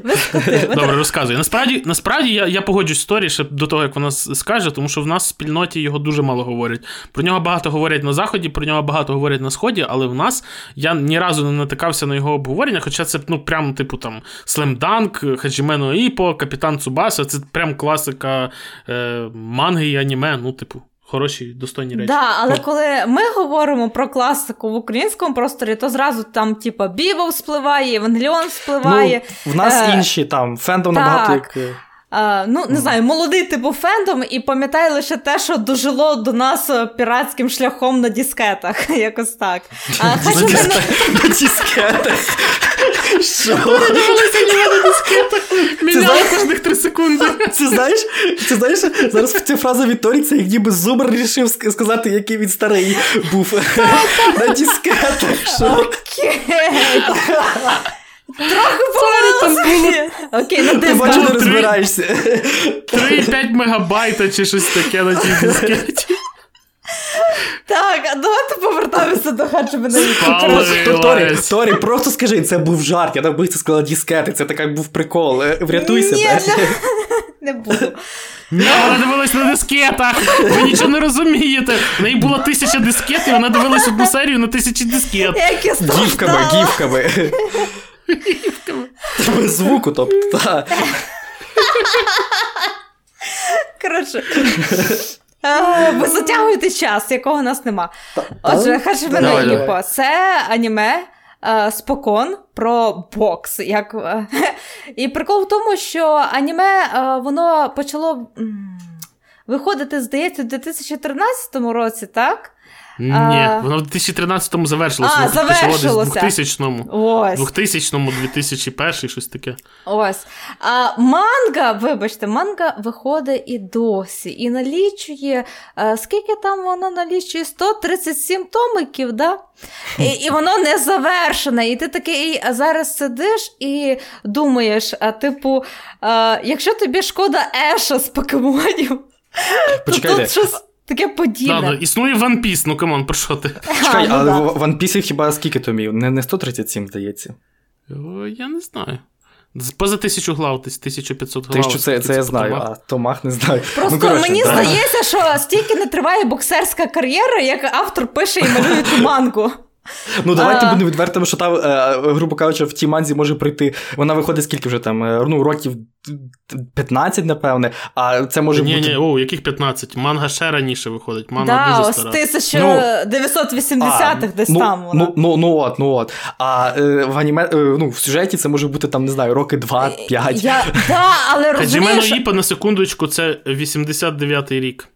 Добре, розказуй. Насправді, насправді я, я погоджуюсь з Торі ще до того, як вона скаже, тому що в нас в спільноті його дуже мало говорять. Про нього багато говорять на заході, про нього багато говорять на сході, але в нас я ні разу не натикався на його обговорення, хоча це ну прям типу там Слемданк, Хаджімено Іпо, Капітан Цубаса, це прям класика е, манги і аніме. Ну, типу, хороші, достойні речі. Да, але коли ми говоримо про класику в українському просторі, то зразу там, типа, Бібов спливає, Евангеліон спливає. Ну, в нас Е, інші там, фендом так. набагато як. е, А, ну, не знаю, молодий типу фендом, і пам'ятаю лише те, що дожило до нас е, піратським шляхом на дискетах. Якось так. А, На дискетах. Що? Міняли кожних три секунди. Це знаєш, це знаєш, зараз ця фраза Вікторії, це як ніби Зубр рішив сказати, який він старий був на дискетах. Окей. Трохи помилилася. Окей, на Ти бачу, не розбираєшся. 3,5 мегабайта чи щось таке на тій дискеті. Так, а давайте повертаємося до Хаджиме на Павло. То- Торі. Торі, просто скажи, це був жарт. Я так би це сказала дискети, це така був прикол. Е, Врятуй Ні, себе. Не буду. Ні, вона дивилась на дискетах. Ви нічого не розумієте. В неї було тисяча дискет, і вона дивилась одну серію на тисячі дискет. Гівками, гівками. Без звуку, тобто. Коротше. Е, Ви затягуєте час, якого у нас нема. Отже, Хаджимена це аніме е, спокон про бокс. Як... е, І прикол в тому, що аніме е, воно почало виходити, здається, у 2013 році, так? Ні, А. воно в 2013-му завершилося. А, завершилося. 2000-му. Ось. 2000-му, 2001 щось таке. Ось. А манга, вибачте, манга виходить і досі. І налічує, е, скільки там воно налічує? 137 томиків, да? І, і воно не завершене. І ти такий а зараз сидиш і думаєш, а, типу, е, якщо тобі шкода Еша з покемонів, то тут щось таке подібне. Да, да, існує One Piece, ну камон, про що ти? Чекай, ну а да. One Piece хіба скільки томів? Не, не 137, здається. О, я не знаю. Поза тисячу глав, десь 1500 глав. Типу, це, це я знаю, а Томах не знаю. Просто ну, коротше, мені да. здається, що стільки не триває боксерська кар'єра, як автор пише і малює ту мангу. Ну давайте А. будемо відвертими, що там, е, грубо кажучи, в тій манзі може прийти. Вона виходить скільки вже там, е, ну, років 15, напевне, а це може Ні, бути. Ні, ні, о, яких 15? Манга ще раніше виходить. Манга Да, дуже ось стара. 1980-х десь ну, там вона. Ну, ну, ну от, ну от. А е, в аніме, е, ну, в сюжеті це може бути там, не знаю, роки 2-5. Я, да, але розумієш, Іпа на секундочку, це 89-й рік.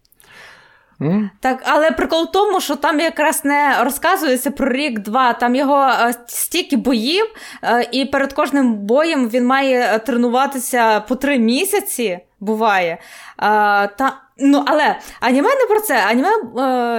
Так, але прикол в тому, що там якраз не розказується про рік-два. Там його е, стільки боїв, е, і перед кожним боєм він має е, тренуватися по три місяці. Буває. Та, ну, але аніме не про це. Аніме,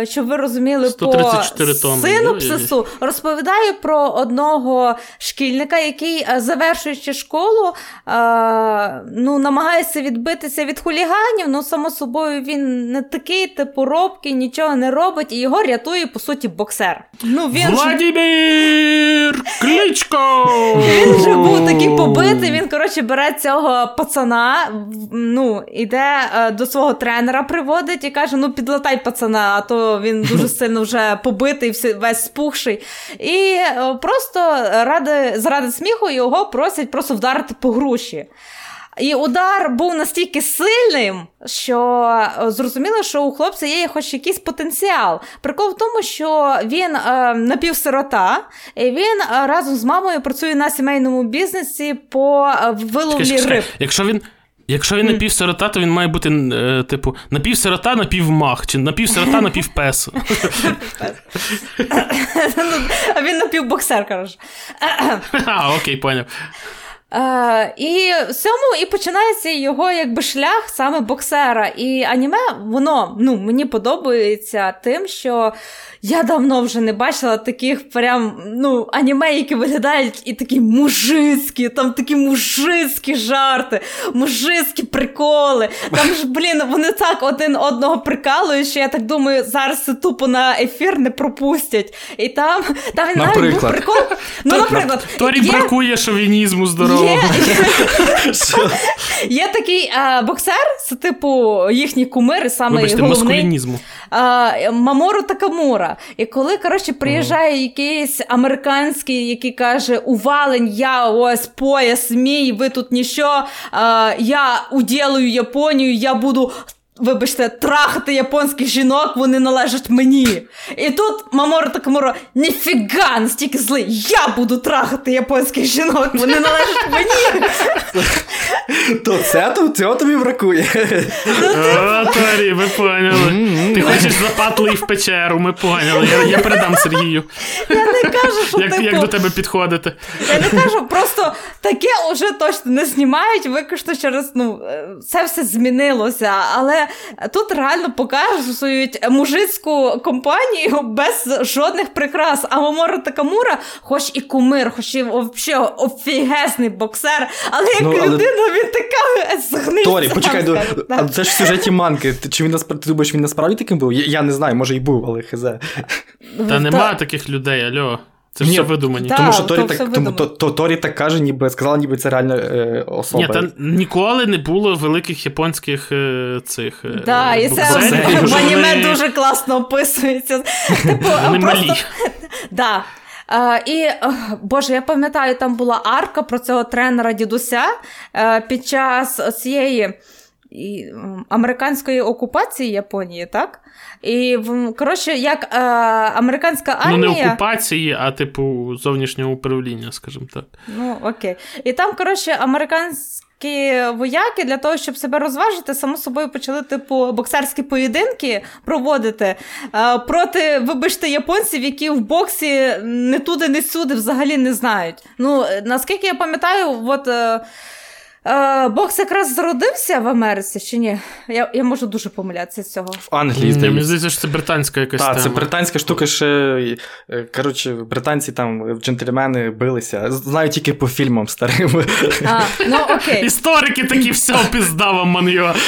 е, щоб ви розуміли, 134 по синопсису розповідає про одного шкільника, який, е, завершуючи школу, е, ну, намагається відбитися від хуліганів. Ну, само собою, він не такий, типу, робкий, нічого не робить, і його рятує, по суті, боксер. Ну, він ж Кличко! він вже був такий побитий. Він, коротше, бере цього пацана, ну, іде е, до свого тренера, приводить і каже: ну, підлатай пацана, а то він дуже сильно вже побитий, весь спухший. І е, просто ради, заради сміху його просять просто вдарити по груші. І удар був настільки сильним, що е, зрозуміло, що у хлопця є хоч якийсь потенціал. Прикол в тому, що він е, напівсирота, і він е, разом з мамою працює на сімейному бізнесі по виловлі Чекай, чекай, риб. Якщо він. Якщо він напівсирота, то він має бути, е, типу, напівсирота, напівмах, чи напівсирота, напівпес. А він напівбоксер, коротше. А, окей, поняв. Е, і в цьому і починається його якби шлях саме боксера. І аніме, воно ну, мені подобається тим, що я давно вже не бачила таких прям ну, аніме, які виглядають і такі мужицькі, там такі мужицькі жарти, мужицькі приколи. Там ж, блін, вони так один одного прикалують, що я так думаю, зараз це тупо на ефір не пропустять. І там, там навіть був прикол. Ну, наприклад, Торі бракує шовінізму здорового. Є, є такий а, боксер, це типу їхній кумир, саме Вибачте, головний маскулінізму. а, Мамору Такамура. І коли коротше приїжджає якийсь американський, який каже: Увалень, я ось пояс мій, ви тут ніщо, а, я уділую Японію, я буду. Вибачте, трахати японських жінок, вони належать мені. І тут Маморо Такамура, ніфіга, настільки злий, я буду трахати японських жінок, вони належать мені. То це то цього тобі бракує. О, Торі, ви поняли. Ти хочеш запатли в печеру, ми поняли. Я, я передам Сергію, Я не кажу, що як, типу, як до тебе підходити. Я не кажу, просто таке вже точно не знімають, виключно через ну, е, це все змінилося. Але тут реально показують мужицьку компанію без жодних прикрас. А Маморо Такамура, хоч і кумир, хоч і взагалі офігезний боксер, але як Ну, але- людина він така згнився. Торі, почекай, ну, Да. а це ж в сюжеті манки. Чи він насправді ти думаєш, він насправді таким був? Я, я не знаю, може і був, але хз. Та нема таких людей, альо. Це ж Ні, все видумані. та- Тому що Торі все так, тому, то, то, Торі так каже, ніби сказала, ніби це реальна е, особа. Ні, та ніколи не було великих японських е, цих. е, Да, і це в аніме вони- дуже класно описується. Типу, Вони просто... малі. Да. А, І, Боже, я пам'ятаю, там була арка про цього тренера дідуся під час цієї і, американської окупації Японії, так? І коротше, як е, американська армія. Ну, не окупації, а типу зовнішнього управління, скажімо так. Ну, окей. І там, коротше, американські вояки для того, щоб себе розважити, само собою почали, типу, боксерські поєдинки проводити е, проти, вибачте, японців, які в боксі не туди, не сюди взагалі не знають. Ну, наскільки я пам'ятаю, от. Е, Е, Бокс якраз зародився в Америці чи ні? Я я можу дуже помилятися з цього. В Англії здається. Мені здається, що це британська якась. Так, тема. це британська штука ще. Е, коротше, британці там джентльмени билися. Знаю тільки по фільмам старим. А, ну окей. Історики такі все піздава маньо.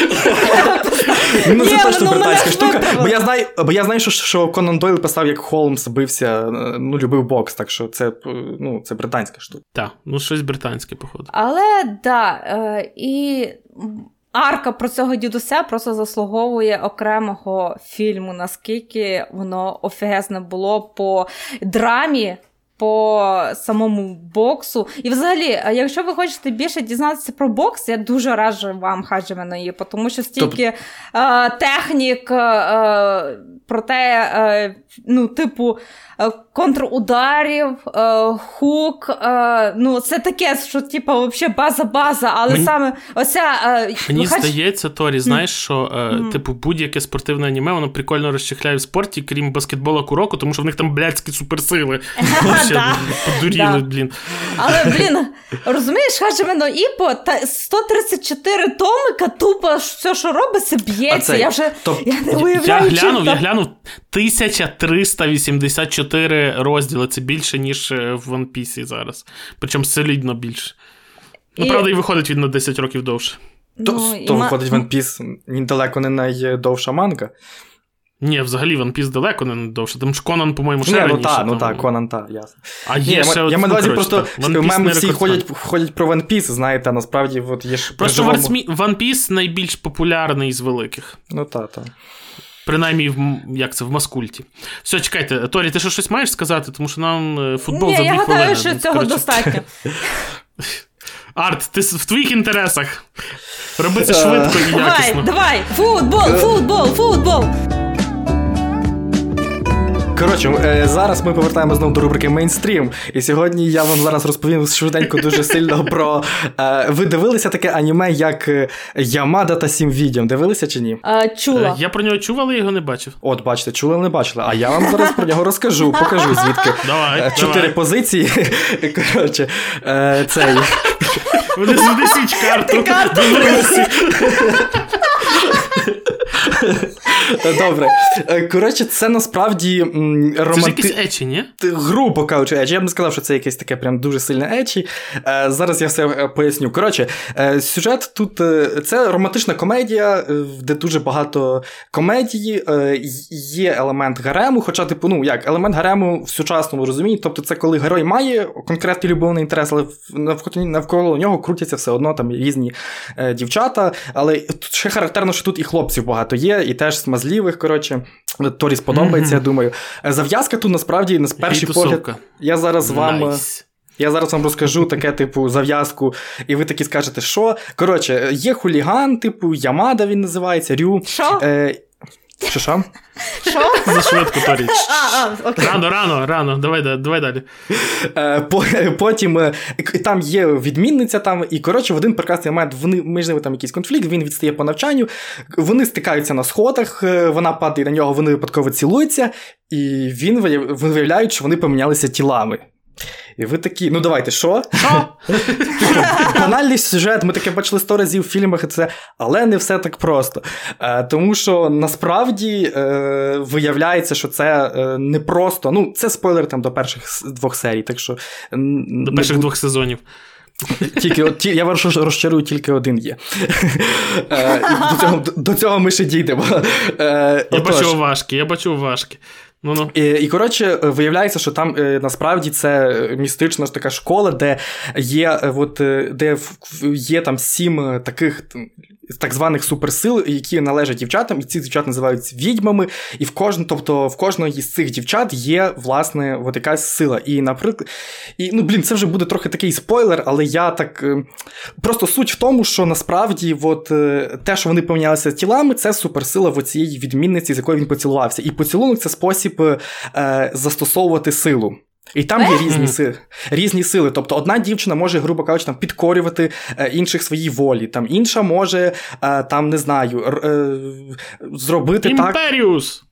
Ну, це точно ну, британська штука. Бо я знаю, бо я знаю, що Конан Дойл писав, як Холмс бився, ну, любив бокс, так що це ну, це британська штука. Так, ну щось британське, походу. Але да, Е, і арка про цього дідуся просто заслуговує окремого фільму, наскільки воно офігезне було по драмі. По самому боксу. І взагалі, якщо ви хочете більше дізнатися про бокс, я дуже раджу вам її, тому що стільки Тоб... е, технік е, про те, е, ну, типу, Е, контрударів, е, хук. Е, ну, Це таке, що типу, взагалі база-база, але Мені... саме оця. Мені ну, здається, Торі, знаєш, що mm. типу, будь-яке спортивне аніме, воно прикольно розчехляє в спорті, крім баскетбола куроку, тому що в них там блядські суперсили. Подуріли, блін. Але, блін, розумієш, Хаджимено Іпо, 134 томика, тупо все, що робиться, б'ється. Я вже я не уявляю. Я глянув, я глянув 1384 розділи це більше, ніж е, в One Piece зараз. Причому солідно більше. Ну, і... правда, і виходить він на 10 років довше. То, ну, то і виходить ма... One Piece далеко не найдовша манка. Ні, взагалі One Piece далеко не довше. Там ж Конан, по-моєму, ще не, раніше. Ну так, ну так, Конан, так, ясно. А є Ні, ще Я маю на просто меми всі ходять ходять про One Piece, знаєте, а насправді от є ж. Просто живому... One Piece найбільш популярний з великих. Ну так, так. Принаймні, в, як це в маскульті. Все, чекайте, Торі, ти що щось маєш сказати, тому що нам е, футбол Ні, за дві я хвилини. гадаю, що цього Короче. достатньо. Арт, ти в твоїх інтересах. Роби це швидко і якісно. Давай, давай! Футбол, футбол, футбол! Коротше, е, зараз ми повертаємо знову до рубрики Мейнстрім. І сьогодні я вам зараз розповім швиденько дуже сильно про. Е, ви дивилися таке аніме, як е, Ямада та Сім відьом. Дивилися чи ні? А, Чула. Я про нього чув, але його не бачив. От, бачите, чули, але не бачили. А я вам зараз про нього розкажу, покажу звідки. Давай, Чотири давай. позиції. Коротше, цей. Вони знесіть карту. Добре. Коротше, це насправді романти... Це ж якісь ечі, ні? Грубо кажучи, ечі. Я б не сказав, що це якесь таке прям дуже сильне ечі. Е, зараз я все е, поясню. Коротше, е, сюжет тут це романтична комедія, де дуже багато комедії, є елемент гарему, хоча, типу, ну як, елемент гарему в сучасному розумінні. Тобто, це коли герой має конкретний любовний інтерес, але навколо нього крутяться все одно там різні дівчата. Але тут ще характерно, що тут і хлопців багато є, і теж смазливих, Коротше, Торі сподобається, mm-hmm. я думаю. Зав'язка тут насправді на перший погляд. Я зараз вам. Nice. Я зараз вам розкажу таке, типу, зав'язку, і ви такі скажете, що. Коротше, є хуліган, типу, Ямада він називається, Рю. Що? Е, що що? Що? Зашвидко, Торіч. Рано, рано, рано, давай давай далі. Е, потім е, там є відмінниця, там, і коротше, в один прекрасний момент вони, між ними там якийсь конфлікт, він відстає по навчанню, вони стикаються на сходах, е, вона падає на нього, вони випадково цілуються, і він виявляють, що вони помінялися тілами. І ви такі, ну давайте, що? Банальний сюжет, ми таке бачили сто разів в фільмах, це, але не все так просто. Е, Тому що насправді е, виявляється, що це е, не просто. Ну, це спойлер там до перших двох серій. так що... До перших двох сезонів. Тільки от, Я вас розчарую, тільки один є. Е, до цього до цього ми ще дійдемо. Е, я бачу важкі, я бачу важкі. Ну-ну. І, і коротше, виявляється, що там е, насправді це містична ж така школа, де є е, от, е, де є там сім таких так званих суперсил, які належать дівчатам, і ці дівчат називаються відьмами. І в кожен, тобто в кожної з цих дівчат є, власне, от якась сила. І, наприклад, і, ну, блін, це вже буде трохи такий спойлер, але я так. Просто суть в тому, що насправді от, те, що вони помінялися тілами, це суперсила в цієї відмінниці, з якою він поцілувався. І поцілунок це спосіб спосіб е, застосовувати силу. І там є різні сили. Різні сили. Тобто одна дівчина може, грубо кажучи, там, підкорювати е, інших своїй волі, там інша може, е, там, не знаю, е, зробити Imperius! так.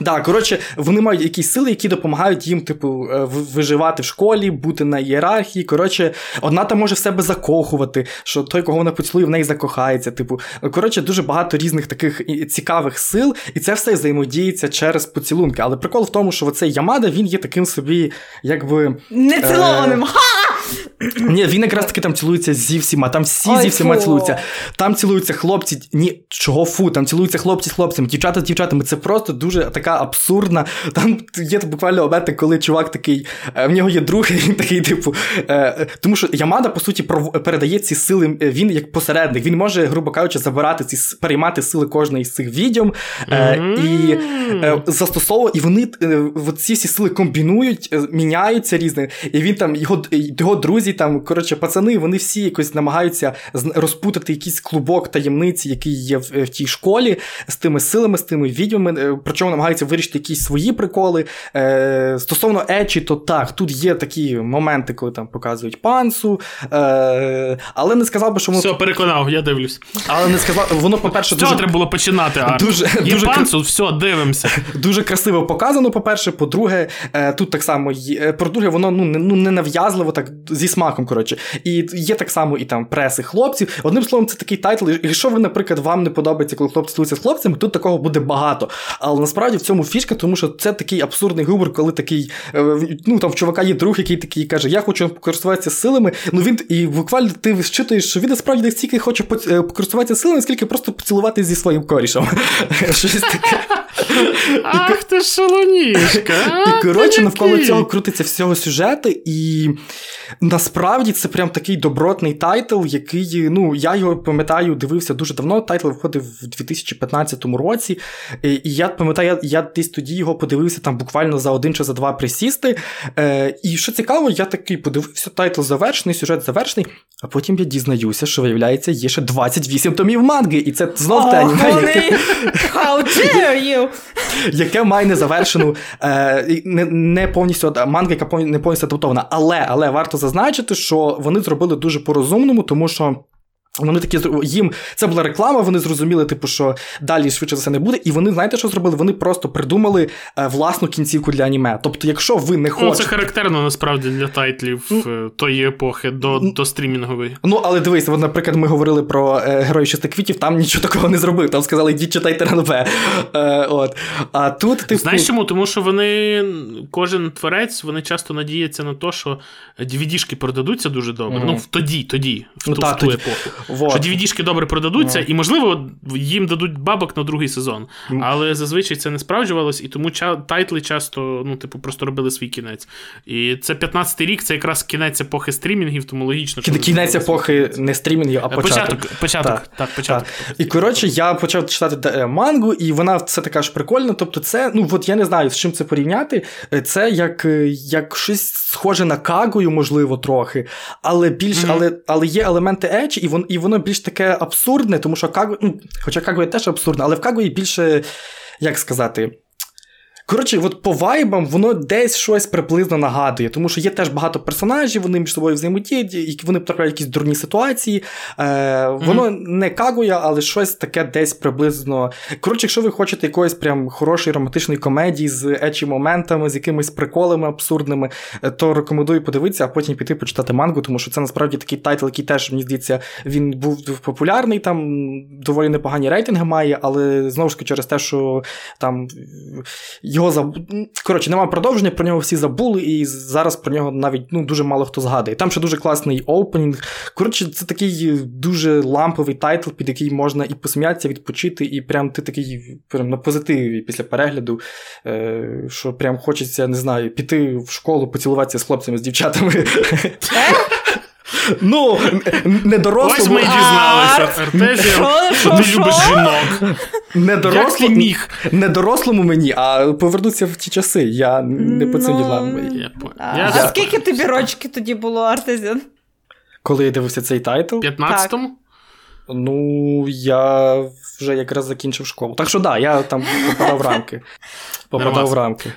Да, коротше, вони мають якісь сили, які допомагають їм, типу, е, виживати в школі, бути на ієрархії. Коротше, одна там може в себе закохувати, що той, кого вона поцілує, в неї закохається. Типу, коротше, дуже багато різних таких цікавих сил, і це все взаємодіється через поцілунки. Але прикол в тому, що оцей Ямада він є таким собі, якби. Нецілованим. Е- ні, він якраз таки там цілується зі всіма, там всі Ой, зі всіма фу. цілуються. Там цілуються хлопці. Ні, чого фу, там цілуються хлопці з хлопцями, дівчата з дівчатами. Це просто дуже така абсурдна. Там є буквально моменти, коли чувак такий, е, в нього є друг, і він такий, типу. Е, тому що Ямада, по суті, передає ці сили, е, він як посередник. Він може, грубо кажучи, забирати ці переймати сили кожної з цих відьом mm-hmm. і застосовувати, і вони ці всі сили комбінують, міняються різне. І він там його його друзі, там, коротше, пацани, вони всі якось намагаються розпутати якийсь клубок таємниці, який є в, в тій школі, з тими силами, з тими відьмами, причому намагаються вирішити якісь свої приколи. Е, Стосовно Ечі, то так, тут є такі моменти, коли там показують панцу. Е, Але не сказав би, що воно. Все, переконав, я дивлюсь. Але не сказав, воно, по-перше, дуже... треба було починати. Арт. Дуже, є дуже панцу, все, дивимося. Дуже красиво показано, по-перше. По-друге, е, тут так само є. Е, по-друге, воно ну, не, ну, не нав'язливо, так зі смаком. коротше. І є так само і там преси хлопців. Одним словом, це такий тайтл. Якщо ви, наприклад, вам не подобається, коли хлопці цілуються з хлопцями, тут такого буде багато. Але насправді в цьому фішка, тому що це такий абсурдний гумор, коли такий, е, ну там в чувака є друг, який такий каже, я хочу користуватися силами. Ну він і буквально ти зчитуєш, що він насправді не стільки хоче е, покористуватися силами, скільки просто поцілувати зі своїм корішем. Щось таке. Ах ти шалунишка. І коротше, навколо цього крутиться всього сюжету, і насправді це прям такий добротний тайтл, який, ну, я його пам'ятаю, дивився дуже давно. Тайтл виходив в 2015 році. І я пам'ятаю, я, я десь тоді його подивився там буквально за один чи за два присісти. Е, І що цікаво, я такий подивився, тайтл завершений, сюжет завершений, а потім я дізнаюся, що виявляється, є ще 28 томів манги, і це знов те аніме, яке... How dare you! яке має незавершену, е, не не повністю манга, яка не повністю адаптована. Але, але варто зазначити, що вони зробили дуже по-розумному, тому що. Вони такі їм це була реклама, вони зрозуміли, типу, що далі швидше за все не буде. І вони, знаєте, що зробили? Вони просто придумали е, власну кінцівку для аніме. Тобто, якщо ви не хочете. Ну, це характерно насправді для тайтлів ну, тої епохи до до стрімінгової. Ну, але дивись, от, наприклад, ми говорили про е, герої шестиквітів, там нічого такого не зробив. Там сказали, йдіть читайте РНБ. Е, от. А тут, типу... Знаєш чому? Тому що вони, кожен творець, вони часто надіються на те, що DVD-шки продадуться дуже добре. Mm-hmm. Ну, тоді, тоді, в, ну, ту, та, в ту епоху. Вот. Що DVD-шки добре продадуться, і, можливо, їм дадуть бабок на другий сезон. Але зазвичай це не справджувалось, і тому ча- тайтли часто, ну, типу, просто робили свій кінець. І це 15-й рік, це якраз кінець епохи стрімінгів, тому логічно. що Кінець епохи не стрімінгів, а початок. Початок, початок, так, так початок. Так. І коротше, я почав читати е, мангу, і вона все така ж прикольна. Тобто, це, ну от я не знаю, з чим це порівняти. Е, це як е, як щось схоже на кагою, можливо, трохи, але більш, mm-hmm. але, але є елементи ечі, і вон, і воно більш таке абсурдне, тому що Кагу, ну, хоча Кагуя теж абсурдне, але в Кагуї більше, як сказати, Коротше, от по вайбам воно десь щось приблизно нагадує, тому що є теж багато персонажів, вони між собою взаємодіють, вони потрапляють якісь дурні ситуації. Е, Воно mm-hmm. не кагує, але щось таке десь приблизно. Коротше, якщо ви хочете якоїсь прям хорошої романтичної комедії з ечі моментами, з якимись приколами абсурдними, е, то рекомендую подивитися, а потім піти почитати мангу, тому що це насправді такий тайтл, який теж, мені здається, він був популярний, там доволі непогані рейтинги має, але знову ж таки через те, що там його заб... Коротше, немає продовження, про нього всі забули, і зараз про нього навіть ну, дуже мало хто згадує. Там ще дуже класний опенінг. Коротше, це такий дуже ламповий тайтл, під який можна і посміятися, відпочити, і прям ти такий прям на позитиві після перегляду, е, що прям хочеться, не знаю, піти в школу, поцілуватися з хлопцями, з дівчатами. Ну, не дорослому. Ось ми дізналися. Артезія не любиш жінок. Не дорослому, міг? не дорослому мені, а повернуться в ті часи. Я не по цим Ну, ділам. А, скільки тобі рочки тоді було, Артезіан? Коли я дивився цей тайтл, 15-му? ну я вже якраз закінчив школу. Так що да, я там попадав в рамки. Попадав в рамки.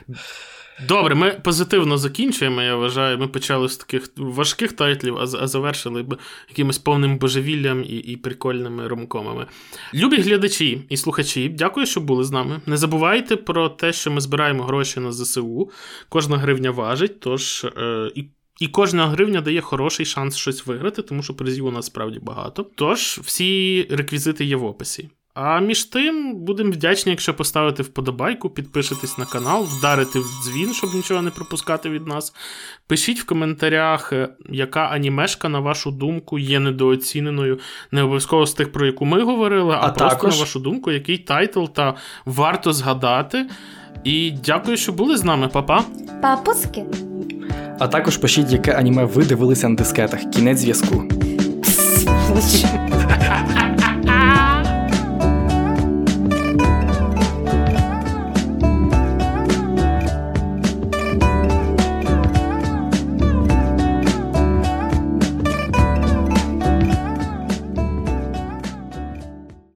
Добре, ми позитивно закінчуємо, я вважаю. Ми почали з таких важких тайтлів, а, а завершили б якимось повним божевіллям і, і прикольними ромкомами. Любі глядачі і слухачі, дякую, що були з нами. Не забувайте про те, що ми збираємо гроші на ЗСУ. Кожна гривня важить, тож е, і. І кожна гривня дає хороший шанс щось виграти, тому що призів у нас справді багато. Тож всі реквізити є в описі. А між тим будемо вдячні, якщо поставите вподобайку, підпишетесь на канал, вдарите в дзвін, щоб нічого не пропускати від нас. Пишіть в коментарях, е, яка анімешка, на вашу думку, є недооціненою. Не обов'язково з тих, про яку ми говорили, а, А просто також- на вашу думку, який тайтл та варто згадати. І дякую, що були з нами, Па-па! Папуски. А також пишіть, яке аніме ви дивилися на дискетах. Кінець зв'язку. Пс,